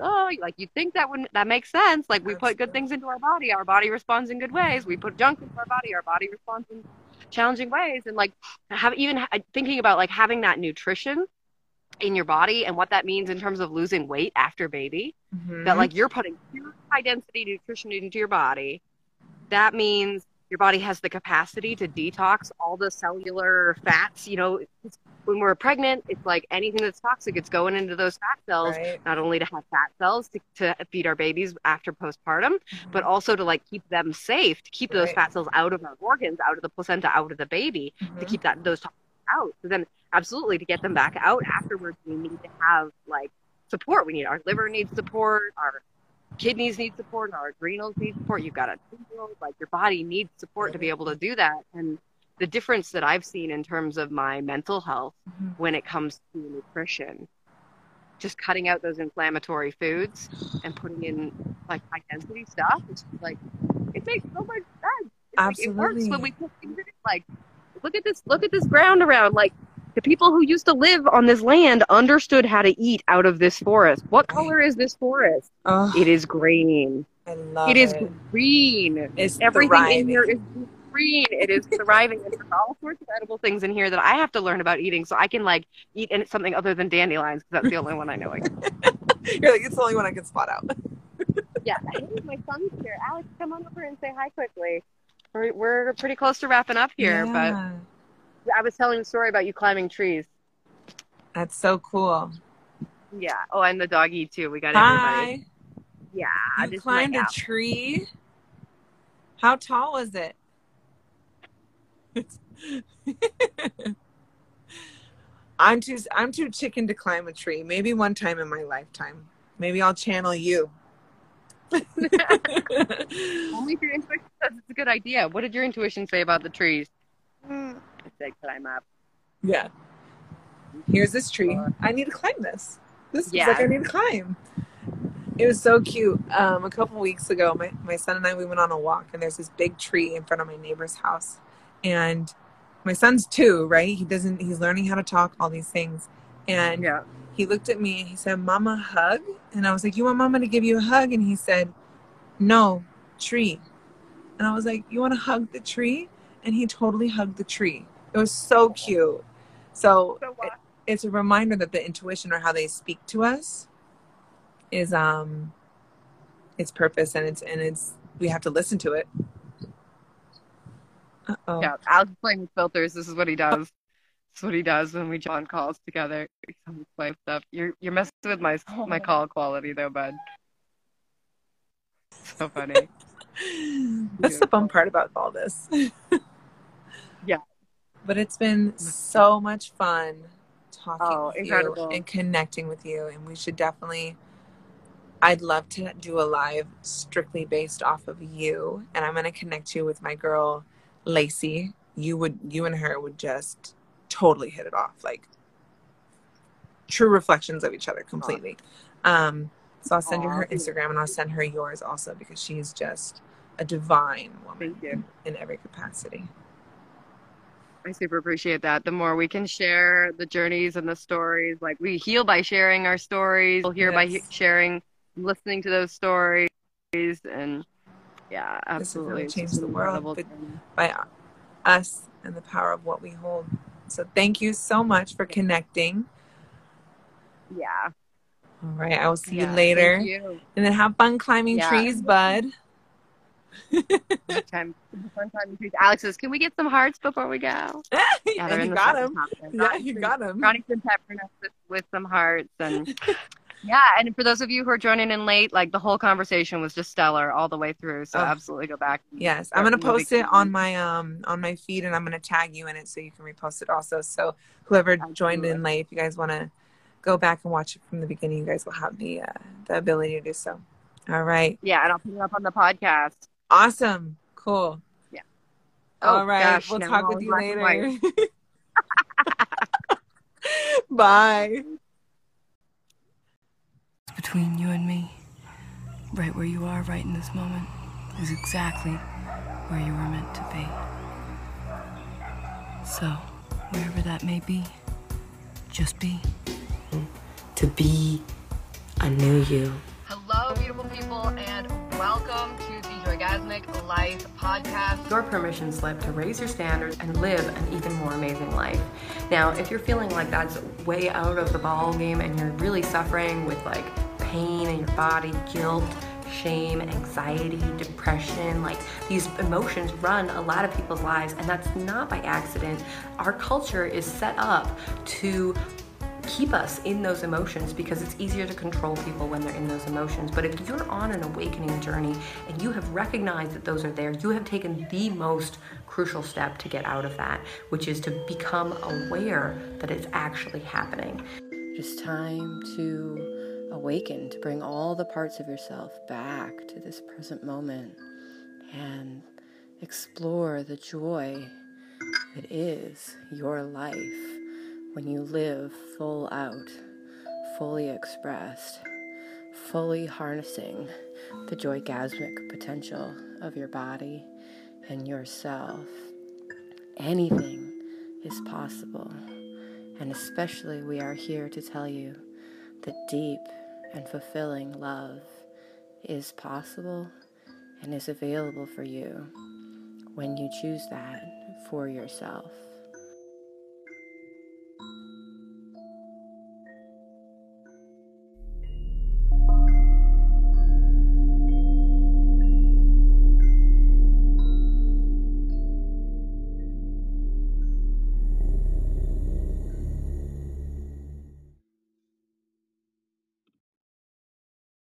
Oh, like you think that would that makes sense? Like we put good Absolutely. things into our body, our body responds in good ways. We put junk into our body, our body responds in challenging ways. And like have even thinking about like having that nutrition in your body and what that means in terms of losing weight after baby Mhm. that like you're putting high density nutrition into your body that means your body has the capacity to detox all the cellular fats you know it's, when we're pregnant it's like anything that's toxic it's going into those fat cells right not only to have fat cells to, to feed our babies after postpartum but also to like keep them safe to keep those Right. fat cells out of our organs out of the placenta out of the baby to Mhm. keep that those toxins out. So then, absolutely, to get them back out afterwards, we need to have like support. We need our liver needs support, our kidneys need support, and our adrenals need support. You've got a like your body needs support to be able to do that. And the difference that I've seen in terms of my mental health Mhm. when it comes to nutrition, just cutting out those inflammatory foods and putting in like high density stuff, it's like it makes so much sense. It's like, it works when we put things in it. Like, look at this, look at this ground around. Like, the people who used to live on this land understood how to eat out of this forest. What color is this forest? oh, It is green. i love it is green. it's Everything in here is green. It is thriving. And there's all sorts of edible things in here that I have to learn about eating so I can like eat in something other than dandelions because that's the only one I know. I you're like it's the only one i can spot out Yeah, my son's here. Alex, come on over and say hi quickly. We're, we're pretty close to wrapping up here, Yeah. but I was telling a story about you climbing trees. that's so cool Yeah. Oh, and the doggy too. We got everybody. hi Yeah. you just climbed a out. tree how tall was it i'm too i'm too chicken to climb a tree maybe one time in my lifetime maybe i'll channel you Only if your intuition says it's a good idea. What did your intuition say about the trees? Mm, It said climb up. yeah here's this tree i need to climb this this Yeah. is like i need to climb it was so cute um, a couple weeks ago my, my son and i we went on a walk and there's this big tree in front of my neighbor's house and my son's two, right? He doesn't. He's learning how to talk, all these things, and Yeah. he looked at me and he said, "Mama, hug." And I was like, "You want Mama to give you a hug?" And he said, "No, tree." And I was like, "You want to hug the tree?" And he totally hugged the tree. It was so cute. So So what? it's a reminder that the intuition or how they speak to us is um its purpose and it's and it's we have to listen to it. Uh-oh. Yeah, Alex is playing with filters. This is what he does. This is what he does when we jump on calls together. He's always playing stuff. You're you're messing with my my call quality though, bud. So funny. That's the fun part about all this. But it's been so much fun talking Oh, with incredible. you and connecting with you. And we should definitely, I'd love to do a live strictly based off of you. And I'm going to connect you with my girl, Lacey. You would, you and her would just totally hit it off. Like true reflections of each other completely. Um, so I'll send you her. Instagram and I'll send her yours also because she's just a divine woman Thank you. in every capacity. I super appreciate that. The more we can share the journeys and the stories, like we heal by sharing our stories, we'll heal by he- sharing, listening to those stories, and yeah, This absolutely. really change the world, by us and the power of what we hold. So thank you so much for connecting. Yeah. All right, I will see yeah. you later. Thank you. And then have fun climbing Yeah. trees, bud. Time. Fun time. Alex says, "Can we get some hearts before we go?" Yeah, in you got him. top. Yeah, you got him. Ronnie's been peppering us with, with some hearts, and yeah. And for those of you who are joining in late, like the whole conversation was just stellar all the way through. So Oh. absolutely go back. Yes, I'm gonna post it on my um on my feed, and I'm gonna tag you in it so you can repost it also. So whoever joined in late, if you guys want to go back and watch it from the beginning, you guys will have the uh, the ability to do so. All right, Yeah, and I'll put it up on the podcast. Awesome, cool. Oh, All right, gosh, we'll now talk with you black and white. later. Bye. between you and me, right where you are right in this moment, is exactly where you were meant to be. So, wherever that may be, just be. to be a new you. Hello, beautiful people, and welcome to the Joygasmic Life podcast. your permission slip to raise your standards and live an even more amazing life. Now, if you're feeling like that's way out of the ball game and you're really suffering with like pain in your body, guilt, shame, anxiety, depression, like these emotions run a lot of people's lives and that's not by accident. Our culture is set up to keep us in those emotions because it's easier to control people when they're in those emotions. But if you're on an awakening journey and you have recognized that those are there, you have taken the most crucial step to get out of that, which is to become aware that it's actually happening. It's time to awaken, to bring all the parts of yourself back to this present moment and explore the joy that is your life when you live full out, fully expressed, fully harnessing the joygasmic potential of your body and yourself. Anything is possible. And especially, we are here to tell you that deep and fulfilling love is possible and is available for you when you choose that for yourself.